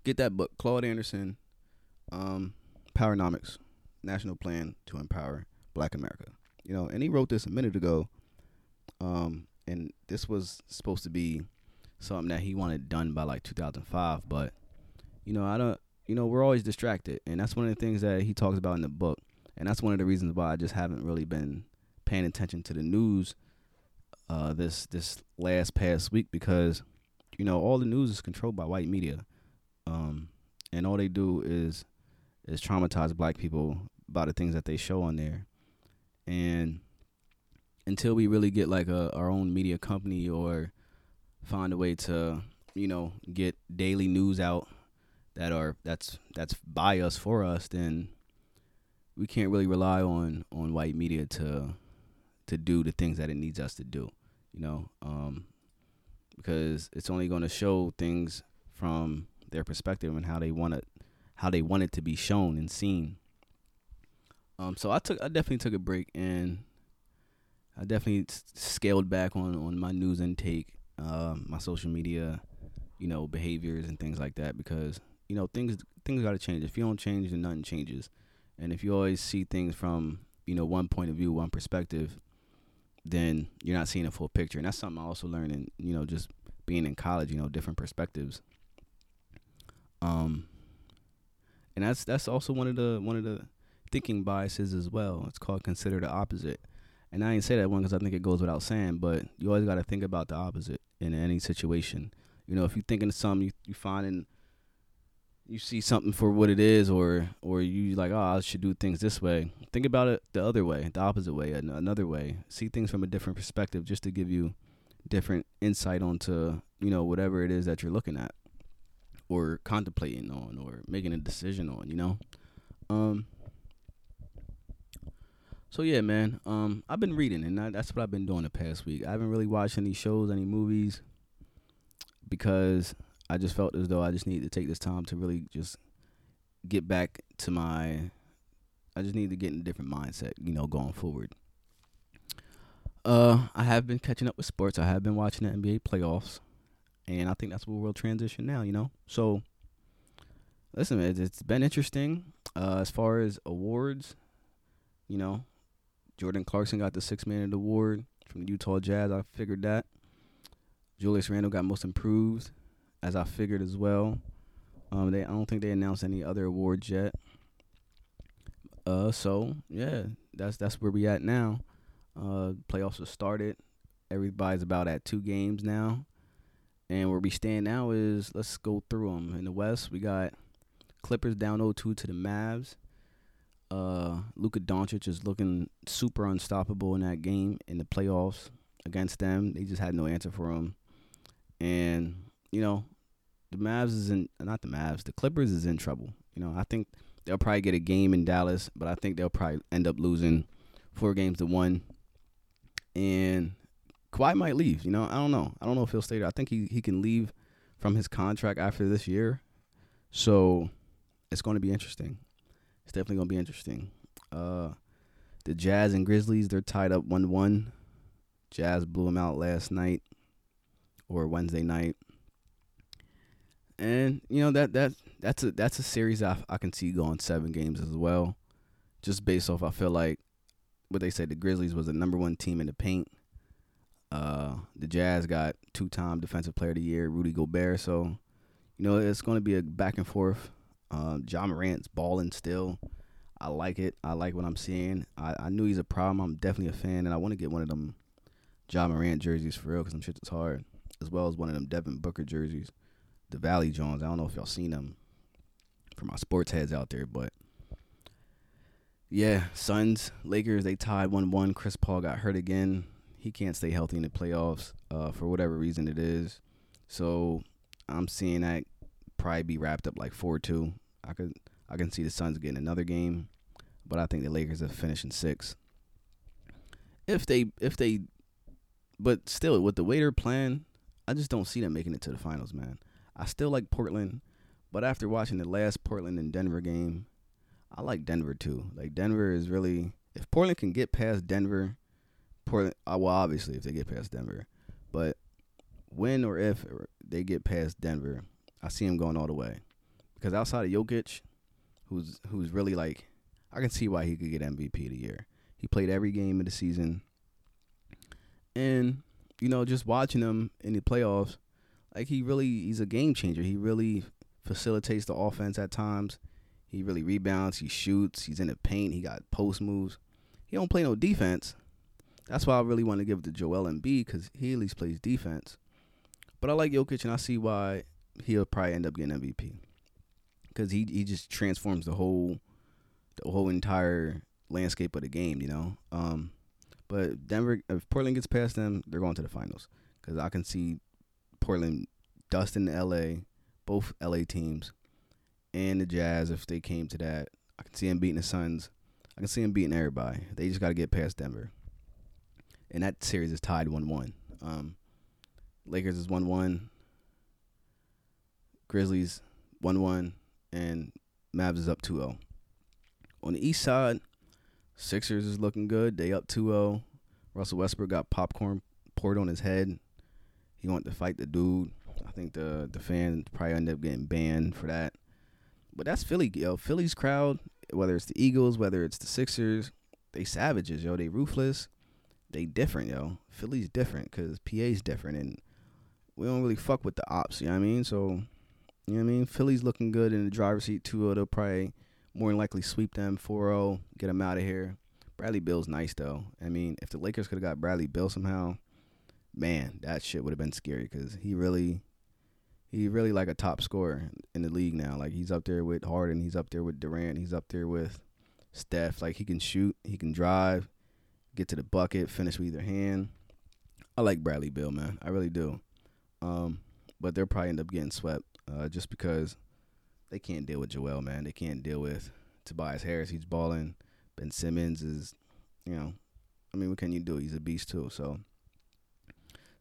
get that book, Claude Anderson, um, Powernomics, National Plan to Empower Black America. You know, and he wrote this a minute ago. Um, and this was supposed to be something that he wanted done by like 2005, but you know, I don't. You know, we're always distracted, and that's one of the things that he talks about in the book, and that's one of the reasons why I just haven't really been paying attention to the news uh, this this last past week because you know all the news is controlled by white media, um, and all they do is is traumatize black people by the things that they show on there, and until we really get like a our own media company or find a way to you know get daily news out that are that's that's by us for us then we can't really rely on on white media to to do the things that it needs us to do you know? Um because it's only going to show things from their perspective and how they want it how they want it to be shown and seen um, so I took I definitely took a break and I definitely scaled back on on my news intake, uh, my social media, you know, behaviors and things like that because you know things things got to change. If you don't change, then nothing changes. And if you always see things from you know one point of view, one perspective, then you're not seeing a full picture. And that's something I also learned in you know just being in college. You know, different perspectives. Um, and that's that's also one of the one of the thinking biases as well. It's called consider the opposite. And I ain't say that one because I think it goes without saying, but you always got to think about the opposite in any situation. You know, if you're thinking of something, you, you find and you see something for what it is, or or you like, oh, I should do things this way. Think about it the other way, the opposite way, another way. See things from a different perspective, just to give you different insight onto you know whatever it is that you're looking at, or contemplating on, or making a decision on. You know, um, so yeah, man. Um, I've been reading, and I, that's what I've been doing the past week. I haven't really watched any shows, any movies, because I just felt as though I just needed to take this time to really just get back to my. I just need to get in a different mindset, you know, going forward. Uh, I have been catching up with sports. I have been watching the NBA playoffs, and I think that's where we'll transition now. You know, so listen, man, it's been interesting. Uh, as far as awards, you know, Jordan Clarkson got the Sixth Man Award from the Utah Jazz. I figured that. Julius Randle got Most Improved, as I figured as well. Um, they I don't think they announced any other awards yet. Uh, so yeah, that's that's where we at now. Uh, playoffs have started. Everybody's about at two games now, and where we stand now is let's go through them. In the West, we got Clippers down 0-2 to the Mavs. Uh, Luka Doncic is looking super unstoppable in that game in the playoffs against them. They just had no answer for him, and you know, the Mavs is in not the Mavs, the Clippers is in trouble. You know, I think they'll probably get a game in Dallas, but I think they'll probably end up losing four games to one. And Kawhi might leave. You know, I don't know. I don't know if he'll stay there. I think he he can leave from his contract after this year, so it's going to be interesting. It's definitely going to be interesting. Uh, the Jazz and Grizzlies they're tied up one one. Jazz blew them out last night or Wednesday night and you know that that that's a that's a series I I can see going seven games as well, just based off I feel like what they said the Grizzlies was the number one team in the paint. Uh, the Jazz got two time Defensive Player of the Year Rudy Gobert, so you know it's going to be a back and forth. Uh, Ja Morant's balling still. I like it. I like what I'm seeing. I, I knew he's a problem. I'm definitely a fan, and I want to get one of them Ja Morant jerseys for real because I'm shit is hard, as well as one of them Devin Booker jerseys the Valley Jones. I don't know if y'all seen them for my sports heads out there, but yeah, Suns, Lakers, they tied one one. Chris Paul got hurt again. He can't stay healthy in the playoffs, uh, for whatever reason it is. So I'm seeing that probably be wrapped up like four two. I could I can see the Suns getting another game, but I think the Lakers are finishing six. If they if they but still with the way they're playing, I just don't see them making it to the finals, man. I still like Portland, but after watching the last Portland and Denver game, I like Denver too. Like Denver is really if Portland can get past Denver, Portland uh, well obviously if they get past Denver, but when or if they get past Denver, I see him going all the way. Because outside of Jokic, who's who's really like I can see why he could get MVP of the year. He played every game of the season. And, you know, just watching him in the playoffs, like he really he's a game changer. He really facilitates the offense at times. He really rebounds. He shoots. He's in the paint. He got post moves. He don't play no defense. That's why I really want to give it to Joel Embiid because he at least plays defense. But I like Jokic and I see why he'll probably end up getting MVP because he he just transforms the whole the whole entire landscape of the game. You know. Um, but Denver, if Portland gets past them, they're going to the finals because I can see Portland, Dustin, L.A., both L.A. teams, and the Jazz. If they came to that, I can see them beating the Suns. I can see them beating everybody. They just got to get past Denver, and that series is tied one-one. Um, Lakers is one-one. Grizzlies one-one, and Mavs is up 2-0. On the East side, Sixers is looking good. They up 2-0. Russell Westbrook got popcorn poured on his head he wanted to fight the dude. I think the the fans probably end up getting banned for that. But that's Philly, yo. Philly's crowd, whether it's the Eagles, whether it's the Sixers, they savages, yo. They ruthless. They different, yo. Philly's different because PA's different, and we don't really fuck with the ops. You know what I mean? So, you know what I mean? Philly's looking good in the driver's seat too. Oh. They'll probably more than likely sweep them 4-0, get them out of here. Bradley Beal's nice though. I mean, if the Lakers could have got Bradley Beal somehow, man, that shit would have been scary because he really, he really like a top scorer in the league now. Like he's up there with Harden, he's up there with Durant, he's up there with Steph. Like he can shoot, he can drive, get to the bucket, finish with either hand. I like Bradley Beal, man. I really do. Um, but they'll probably end up getting swept uh, just because they can't deal with Joel, man. They can't deal with Tobias Harris. He's balling. Ben Simmons is, you know, I mean, what can you do? He's a beast too. So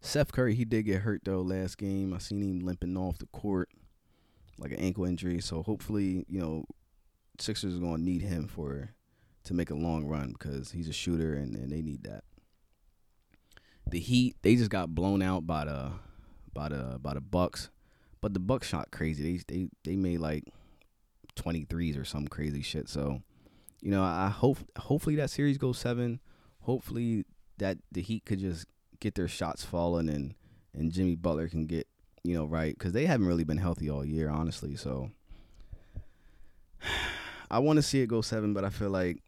Seth Curry, he did get hurt though last game. I seen him limping off the court like an ankle injury. So hopefully, you know, Sixers are gonna need him for to make a long run because he's a shooter and, and they need that. the Heat they just got blown out by the by the by the Bucks, but the Bucks shot crazy. They they they made like 23s or some crazy shit. So, you know, I hope hopefully that series goes seven. Hopefully that the Heat could just get their shots falling and and Jimmy Butler can get you know right because they haven't really been healthy all year, honestly. So I want to see it go seven, but I feel like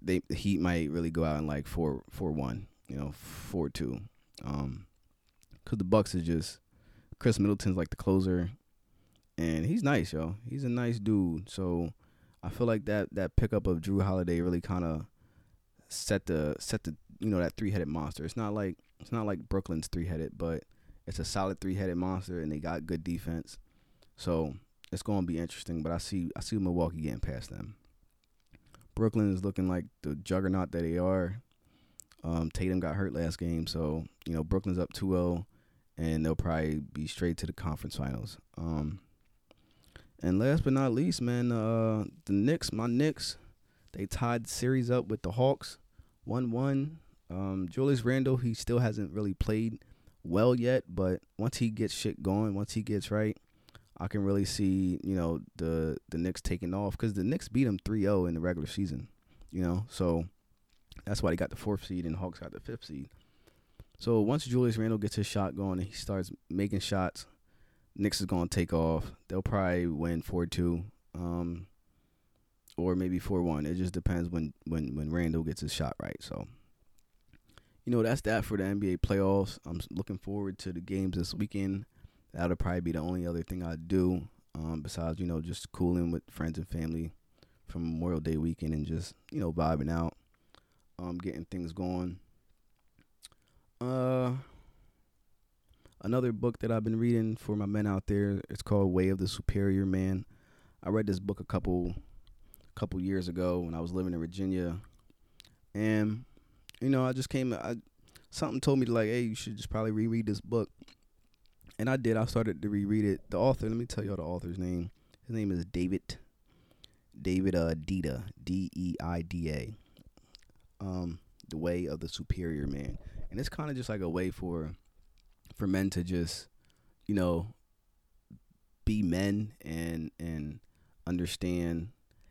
they the Heat might really go out in like four four one, you know, four two, um, because the Bucks is just Khris Middleton's like the closer, and he's nice, yo. He's a nice dude. So I feel like that that pickup of Jrue Holiday really kind of set the set the you know that three headed monster. It's not like it's not like Brooklyn's three headed, but it's a solid three headed monster, and they got good defense. So it's going to be interesting. But I see I see Milwaukee getting past them. Brooklyn is looking like the juggernaut that they are. Um, Tatum got hurt last game, so you know Brooklyn's up 2-0, and they'll probably be straight to the conference finals. Um, and last but not least, man, uh, the Knicks, my Knicks, they tied the series up with the Hawks, one-one. Um, Julius Randle, he still hasn't really played well yet, but once he gets shit going, once he gets right, I can really see, you know, the the Knicks taking off because the Knicks beat them 3-0 in the regular season, you know, so that's why they got the fourth seed and Hawks got the fifth seed. So once Julius Randle gets his shot going and he starts making shots, Knicks is gonna take off. They'll probably win four two, um, or maybe four one. It just depends when when when Randle gets his shot right. So, you know that's that for the NBA playoffs. I'm looking forward to the games this weekend that'll probably be the only other thing I do. Um, besides, you know, just cooling with friends and family from Memorial Day weekend and just, you know, vibing out, um, getting things going. Uh, another book that I've been reading for my men out there, it's called Way of the Superior Man. I read this book a couple couple years ago when I was living in Virginia. And you know, I just came I something told me like, hey, you should just probably reread this book and I did. I started to reread it. The author, let me tell y'all the author's name. His name is David. David uh D E I D A. Um, the way of the superior man, and it's kind of just like a way for for men to just, you know, be men and and understand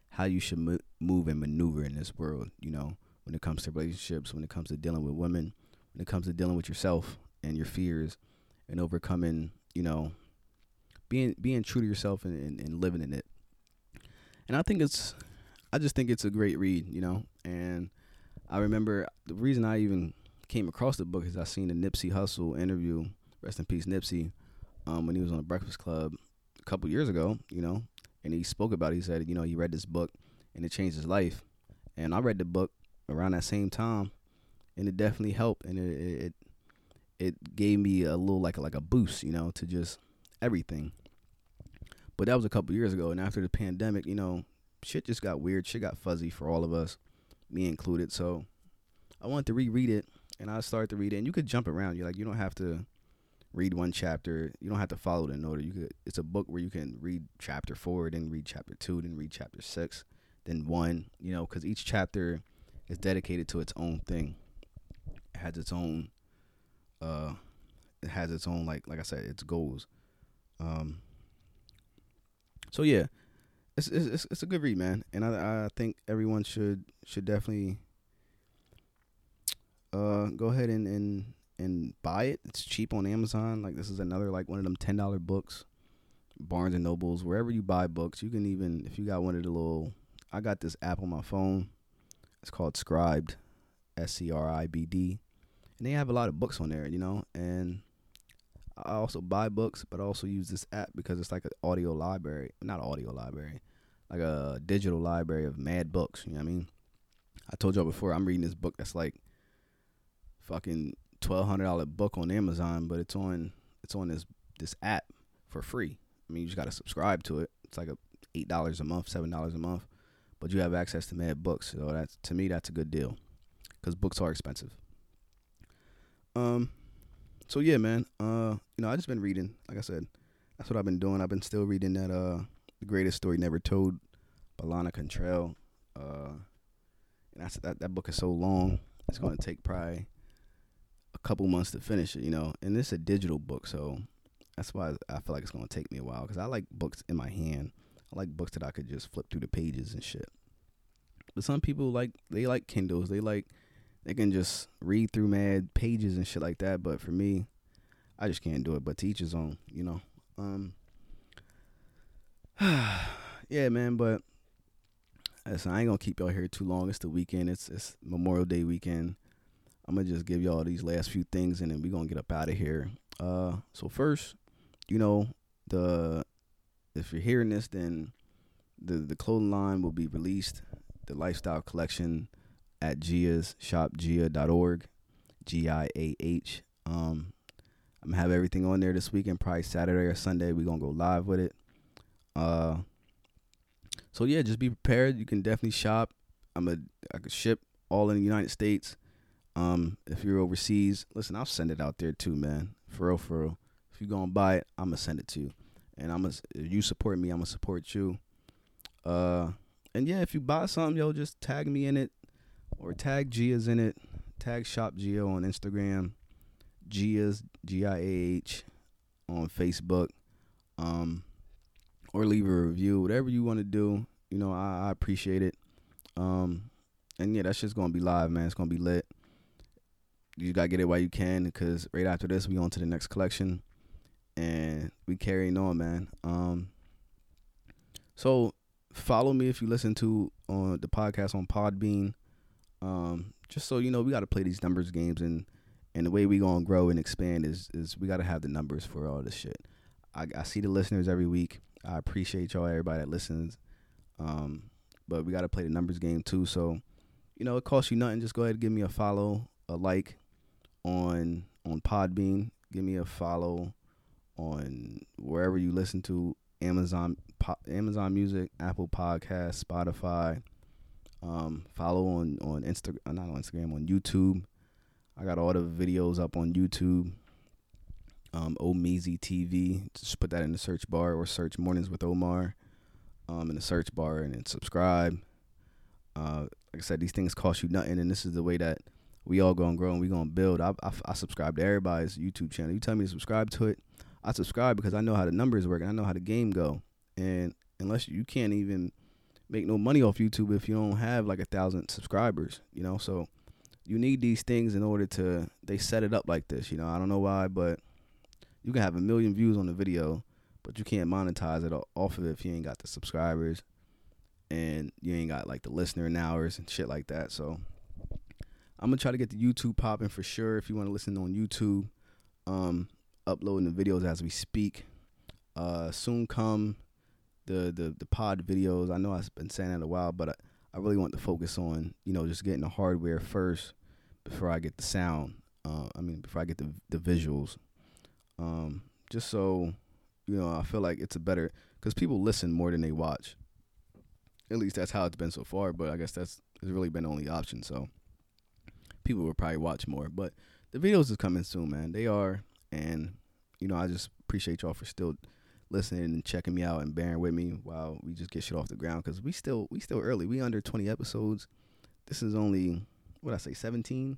how you should mo- move and maneuver in this world. You know, when it comes to relationships, when it comes to dealing with women, when it comes to dealing with yourself and your fears and overcoming, you know, being being true to yourself and, and, and living in it. And I think it's I just think it's a great read, you know. And I remember the reason I even came across the book is I seen the Nipsey Hussle interview, rest in peace Nipsey, um, when he was on the Breakfast Club a couple years ago, you know, and he spoke about it. He said, you know, he read this book and it changed his life. And I read the book around that same time, and it definitely helped, and it, it it gave me a little like like a boost, you know, to just everything. But that was a couple years ago, and after the pandemic, you know, shit just got weird. Shit got fuzzy for all of us, me included. So I wanted to reread it, and I started to read it. And you could jump around. You're like you don't have to read one chapter. You don't have to follow it in order. You could. It's a book where you can read chapter four, then read chapter two, then read chapter six, then one. You know, because each chapter is dedicated to its own thing. It has its own uh, it has its own like like I said, its goals. Um, so yeah, it's it's it's a good read, man, and I I think everyone should should definitely uh go ahead and and and buy it. It's cheap on Amazon. Like this is another like one of them ten dollar books. Barnes and Nobles, wherever you buy books, you can even if you got one of the little. I got this app on my phone. It's called Scribd, S C R I B D and they have a lot of books on there, you know. And I also buy books, but I also use this app because it's like an audio library, not audio library, like a digital library of mad books. You know what I mean? I told y'all before I'm reading this book that's like fucking twelve hundred dollar book on Amazon, but it's on it's on this this app for free. I mean, you just gotta subscribe to it. It's like a eight dollars a month, seven dollars a month, but you have access to mad books. So that's to me that's a good deal because books are expensive. Um, so yeah, man. Uh, you know, I just been reading. Like I said, that's what I've been doing. I've been still reading that uh, the greatest story never told, by Lana Cantrell. Uh, and that's that that book is so long. It's going to take probably a couple months to finish it, you know. And it's a digital book, so that's why I feel like it's gonna take me a while because I like books in my hand. I like books that I could just flip through the pages and shit. But some people like they like Kindles. They like they can just read through mad pages and shit like that. But for me, I just can't do it. But to each his own, you know. Um, yeah, man. But listen, I ain't gonna keep y'all here too long. It's the weekend. It's it's Memorial Day weekend. I'm gonna just give y'all these last few things, and then we gonna get up out of here. Uh, so first, you know the if you're hearing this, then the the clothing line will be released. The lifestyle collection at Giah's shop Giah.org, G I A H. Um, I'm gonna have everything on there this weekend, probably Saturday or Sunday. We're gonna go live with it. Uh, so yeah, just be prepared. You can definitely shop. I'm a I could ship all in the United States. Um, if you're overseas, listen, I'll send it out there too, man. For real, for real. If you're gonna buy it, I'm gonna send it to you. And I'm gonna if you support me, I'm gonna support you. Uh, and yeah, if you buy something, yo, just tag me in it, or tag Giah's in it. Tag Shop Giah on Instagram, Giah's G I A H on Facebook. Um, or leave a review, whatever you want to do. You know, I, I appreciate it. Um, and yeah, that's just gonna be live, man. It's gonna be lit. You gotta get it while you can, because right after this, we on to the next collection, and we carrying on, man. Um, so follow me if you listen to on the podcast on Podbean. Um, just so you know, we gotta play these numbers games, and and the way we gonna grow and expand is is we gotta have the numbers for all this shit. I, I see the listeners every week. I appreciate y'all, everybody that listens. Um, but we got to play the numbers game too. So, you know, it costs you nothing. Just go ahead and give me a follow, a like on on Podbean. Give me a follow on wherever you listen to Amazon, Amazon Music, Apple Podcast, Spotify. Um, follow on on Instagram, not on Instagram, on YouTube. I got all the videos up on YouTube um, Omeezy TV. Just put that in the search bar or search Mornings with Omar um, in the search bar and then subscribe. Uh, like I said, these things cost you nothing, and this is the way that we all gonna grow and we gonna build. I, I, I subscribe to everybody's YouTube channel. You tell me to subscribe to it, I subscribe because I know how the numbers work and I know how the game go. And unless you can't even make no money off YouTube if you don't have like a thousand subscribers, you know. So you need these things in order to. They set it up like this, you know. I don't know why, but you can have a million views on the video, but you can't monetize it off of it if you ain't got the subscribers and you ain't got like the listening hours and shit like that. So I'm gonna try to get the YouTube popping for sure. If you want to listen on YouTube, um, uploading the videos as we speak. Uh, soon come the the the pod videos. I know I've been saying that a while, but I, I really want to focus on you know just getting the hardware first before I get the sound. Uh, I mean before I get the the visuals um, just so you know, I feel like it's a better because people listen more than they watch. At least that's how it's been so far. But I guess that's it's really been the only option. So people will probably watch more. But the videos is coming soon, man. They are, and you know, I just appreciate y'all for still listening and checking me out and bearing with me while we just get shit off the ground because we still we still early. We under twenty episodes. This is only what I say seventeen.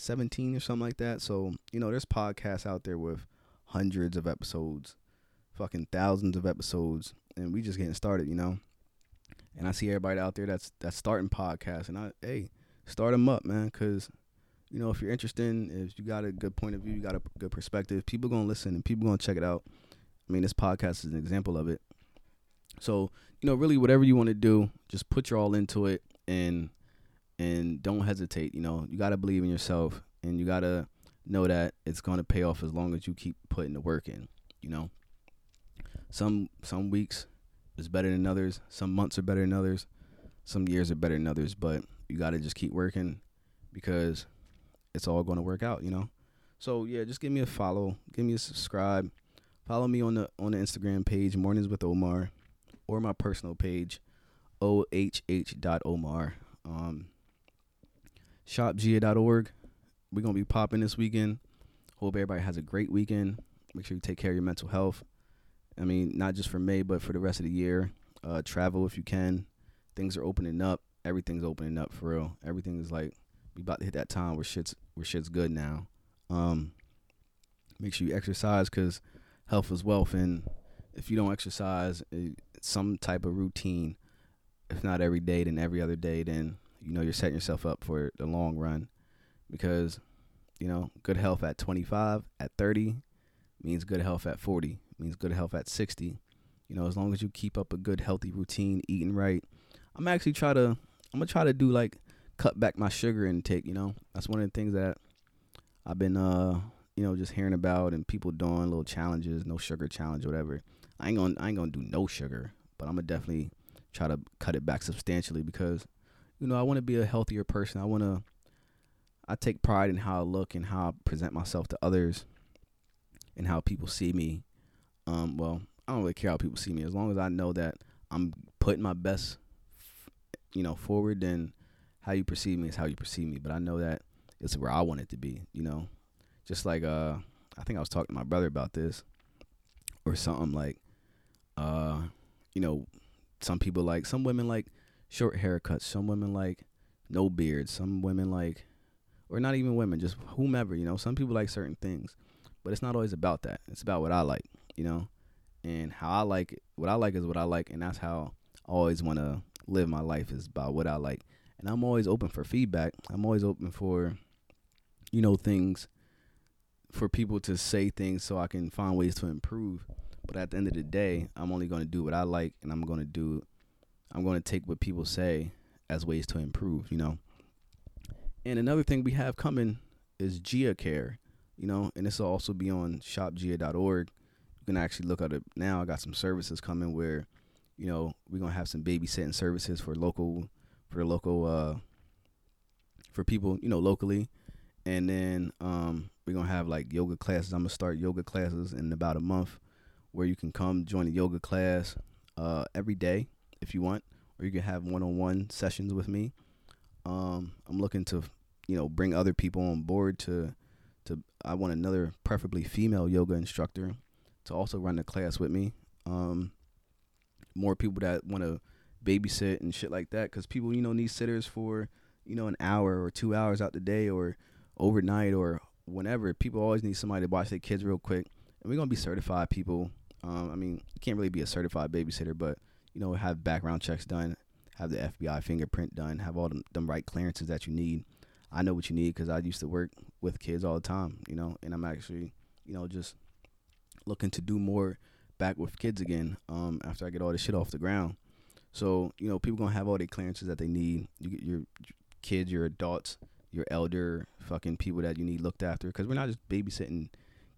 17 or something like that. So, you know, there's podcasts out there with hundreds of episodes, fucking thousands of episodes, and we just getting started, you know. And I see everybody out there that's that's starting podcasts, and I hey, start them up, man, because you know if you're interested, if you got a good point of view, you got a good perspective, people gonna listen and people gonna check it out. I mean, this podcast is an example of it. So, you know, really, whatever you want to do, just put your all into it and and don't hesitate. You know, you got to believe in yourself and you got to know that it's going to pay off as long as you keep putting the work in, you know. Some some weeks is better than others, some months are better than others, some years are better than others, but you got to just keep working because it's all going to work out, you know. So, yeah, just give me a follow, give me a subscribe. Follow me on the on the Instagram page Mornings with Omar or my personal page ohh.omar. Um shopgiah.org. We're to be popping this weekend. Hope everybody has a great weekend. Make sure you take care of your mental health. I mean, not just for May, but for the rest of the year. Uh, travel if you can. Things are opening up. Everything's opening up for real. Everything is like we about to hit that time where shit's where shit's good now. Um, make sure you exercise because health is wealth, and if you don't exercise, eh, some type of routine, if not every day, then every other day, then you know you're setting yourself up for the long run. Because you know good health at 25 at 30 means good health at 40 means good health at 60 you know as long as you keep up a good healthy routine eating right i'm actually try to i'm gonna try to do like cut back my sugar intake you know? That's one of the things that i've been uh you know just hearing about and people doing little challenges no sugar challenge whatever i ain't gonna i ain't gonna do no sugar but i'm gonna definitely try to cut it back substantially because you know, I want to be a healthier person. I want to I take pride in how I look and how I present myself to others and how people see me. Um, well, I don't really care how people see me as long as I know that I'm putting my best, you know, forward. Then how you perceive me is how you perceive me. But I know that it's where I want it to be. You know, just like uh, I think I was talking to my brother about this or something like, uh, you know, some people like some women like short haircuts. Some women like no beards. Some women like, or not even women, just whomever. You know, some people like certain things, but it's not always about that. It's about what I like. You know, and how I like it. What I like is what I like, and that's how I always want to live my life is about what I like. And I'm always open for feedback. I'm always open for, you know, things for people to say things so I can find ways to improve. But at the end of the day, I'm only going to do what I like and I'm going to do I'm going to take what people say as ways to improve, you know. And another thing we have coming is Giah Care, you know, and this will also be on shopgiah.org. You can actually look at it now. I got some services coming where, you know, we're gonna have some babysitting services for local, for local, uh, for people, you know, locally, and then um, we're gonna have like yoga classes. I'm gonna start yoga classes in about a month, where you can come join a yoga class uh, every day if you want, or you can have one-on-one sessions with me. Um, I'm looking to, you know, bring other people on board to, to. I want another, preferably female yoga instructor, to also run the class with me. Um, more people that want to babysit and shit like that, because people, you know, need sitters for, you know, an hour or two hours out the day or overnight or whenever. People always need somebody to watch their kids real quick, and we're gonna be certified people. Um, I mean, you can't really be a certified babysitter, but you know, have background checks done, have the FBI fingerprint done, have all them, them right clearances that you need. I know what you need because I used to work with kids all the time, you know, and I'm actually, you know, just looking to do more back with kids again um, after I get all this shit off the ground. So, you know, people gonna have all the clearances that they need. You get your kids, your adults, your elder fucking people that you need looked after. Because we're not just babysitting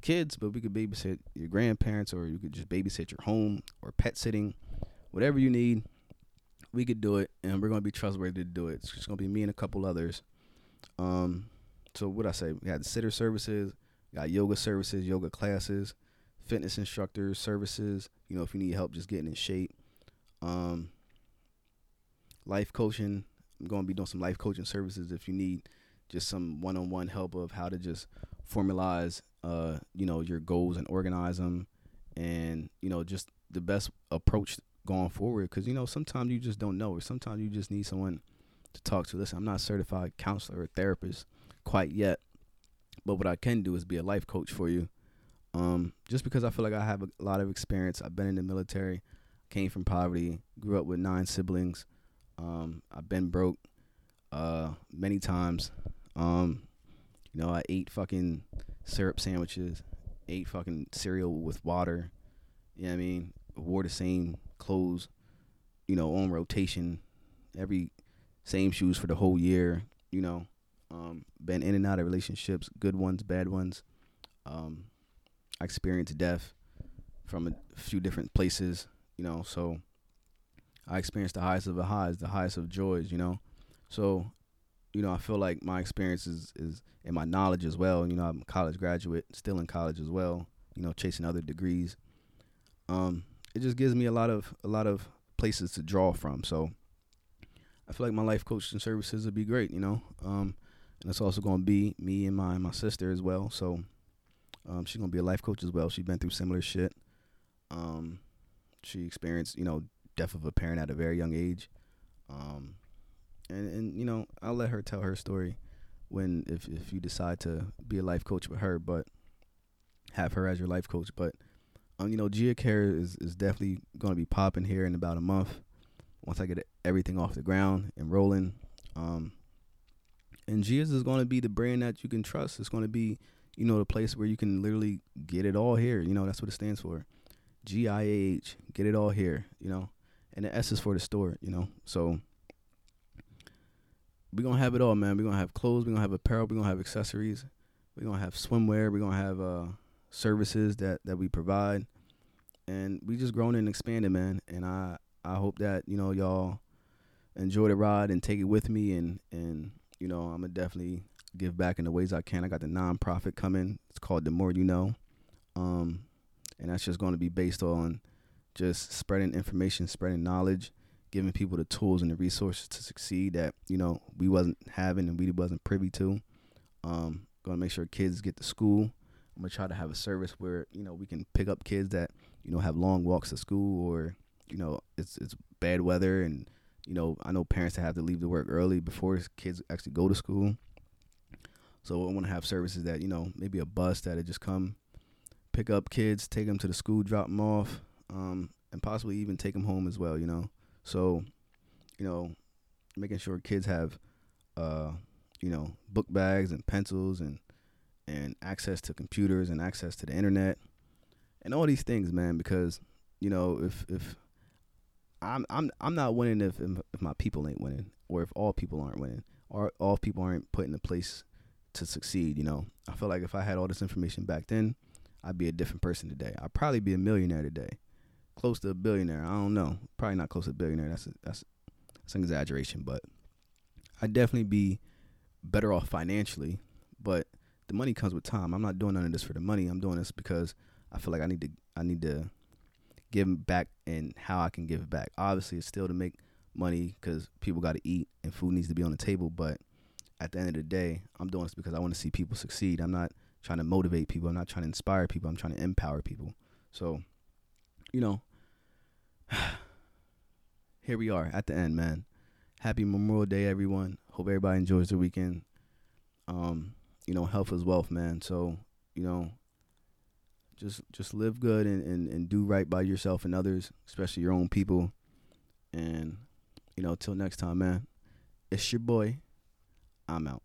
kids, but we could babysit your grandparents, or you could just babysit your home, or pet sitting whatever you need, we could do it, and we're gonna be trustworthy to do it. It's just gonna be me and a couple others. Um, so what I say, we got sitter services, got yoga services, yoga classes, fitness instructors services. You know, if you need help just getting in shape. Um, life coaching. I'm gonna be doing some life coaching services if you need just some one-on-one help of how to just formalize, uh, you know, your goals and organize them, and you know, just the best approach going forward. Because you know sometimes you just don't know. Or sometimes you just need someone to talk to. Listen i'm not a certified counselor or therapist quite yet but what i can do is be a life coach for you. Um, just because i feel like i have a lot of experience. I've been in the military came from poverty grew up with nine siblings. Um, i've been broke uh, many times um, you know i ate fucking syrup sandwiches ate fucking cereal with water you know what i mean wore the same clothes, you know, on rotation, every same shoes for the whole year, you know. Um, been in and out of relationships, good ones, bad ones. Um, I experienced death from a few different places, you know, so I experienced the highest of the highs, the highest of joys, you know. So, you know, I feel like my experience is, is and my knowledge as well. You know, I'm a college graduate, still in college as well, you know, chasing other degrees. Um, it just gives me a lot of a lot of places to draw from. So I feel like my life coaching services would be great, you know. Um, and it's also going to be me and my my sister as well. So um, she's going to be a life coach as well. She's been through similar shit. Um, she experienced, you know, death of a parent at a very young age. Um, and and you know, I'll let her tell her story. when if if you decide to be a life coach with her, but have her as your life coach. But um, you know, Giah Care is is definitely going to be popping here in about a month once I get everything off the ground and rolling. Um, and Giah's is going to be the brand that you can trust. It's going to be, you know, the place where you can literally get it all here. You know, that's what it stands for. G I A H, get it all here, you know. And the S is for the store, you know. So we're gonna have it all, man. We're gonna have clothes, we're gonna have apparel, we're gonna have accessories, we're gonna have swimwear, we're gonna have uh services that, that we provide. And we just grown and expanded, man. And I I hope that, you know, y'all enjoy the ride and take it with me and and you know, I'm gonna definitely give back in the ways I can. I got the nonprofit coming. It's called The More You Know. Um, and that's just to be based on just spreading information, spreading knowledge, giving people the tools and the resources to succeed that you know we wasn't having and we wasn't privy to. Um, to make sure kids get to school. I'm gonna try to have a service where you know we can pick up kids that you know have long walks to school or you know it's it's bad weather and you know, I know parents that have to leave to work early before kids actually go to school. So I want to have services that you know maybe a bus that'll just come pick up kids, take them to the school, drop them off, um, and possibly even take them home as well. You know, so you know, making sure kids have uh, you know book bags and pencils and and access to computers and access to the internet and all these things, man. Because you know, if if I'm I'm I'm not winning if if my people ain't winning, or if all people aren't winning, or all people aren't put in a place to succeed. You know, I feel like if I had all this information back then, I'd be a different person today. I'd probably be a millionaire today, close to a billionaire. I don't know, probably not close to a billionaire. That's a, that's that's an exaggeration, but I'd definitely be better off financially. But the money comes with time. I'm not doing none of this for the money. I'm doing this because I feel like I need to I need to give back and how I can give back. Obviously, it's still to make money because people got to eat and food needs to be on the table. But at the end of the day, I'm doing this because I want to see people succeed. I'm not trying to motivate people. I'm not trying to inspire people. I'm trying to empower people. So, you know, here we are at the end, man. Happy Memorial Day, everyone. Hope everybody enjoys the weekend. Um, you know, health is wealth, man. So, you know, just just live good and, and, and do right by yourself and others, especially your own people. And, you know, till next time, man. It's your boy. I'm out.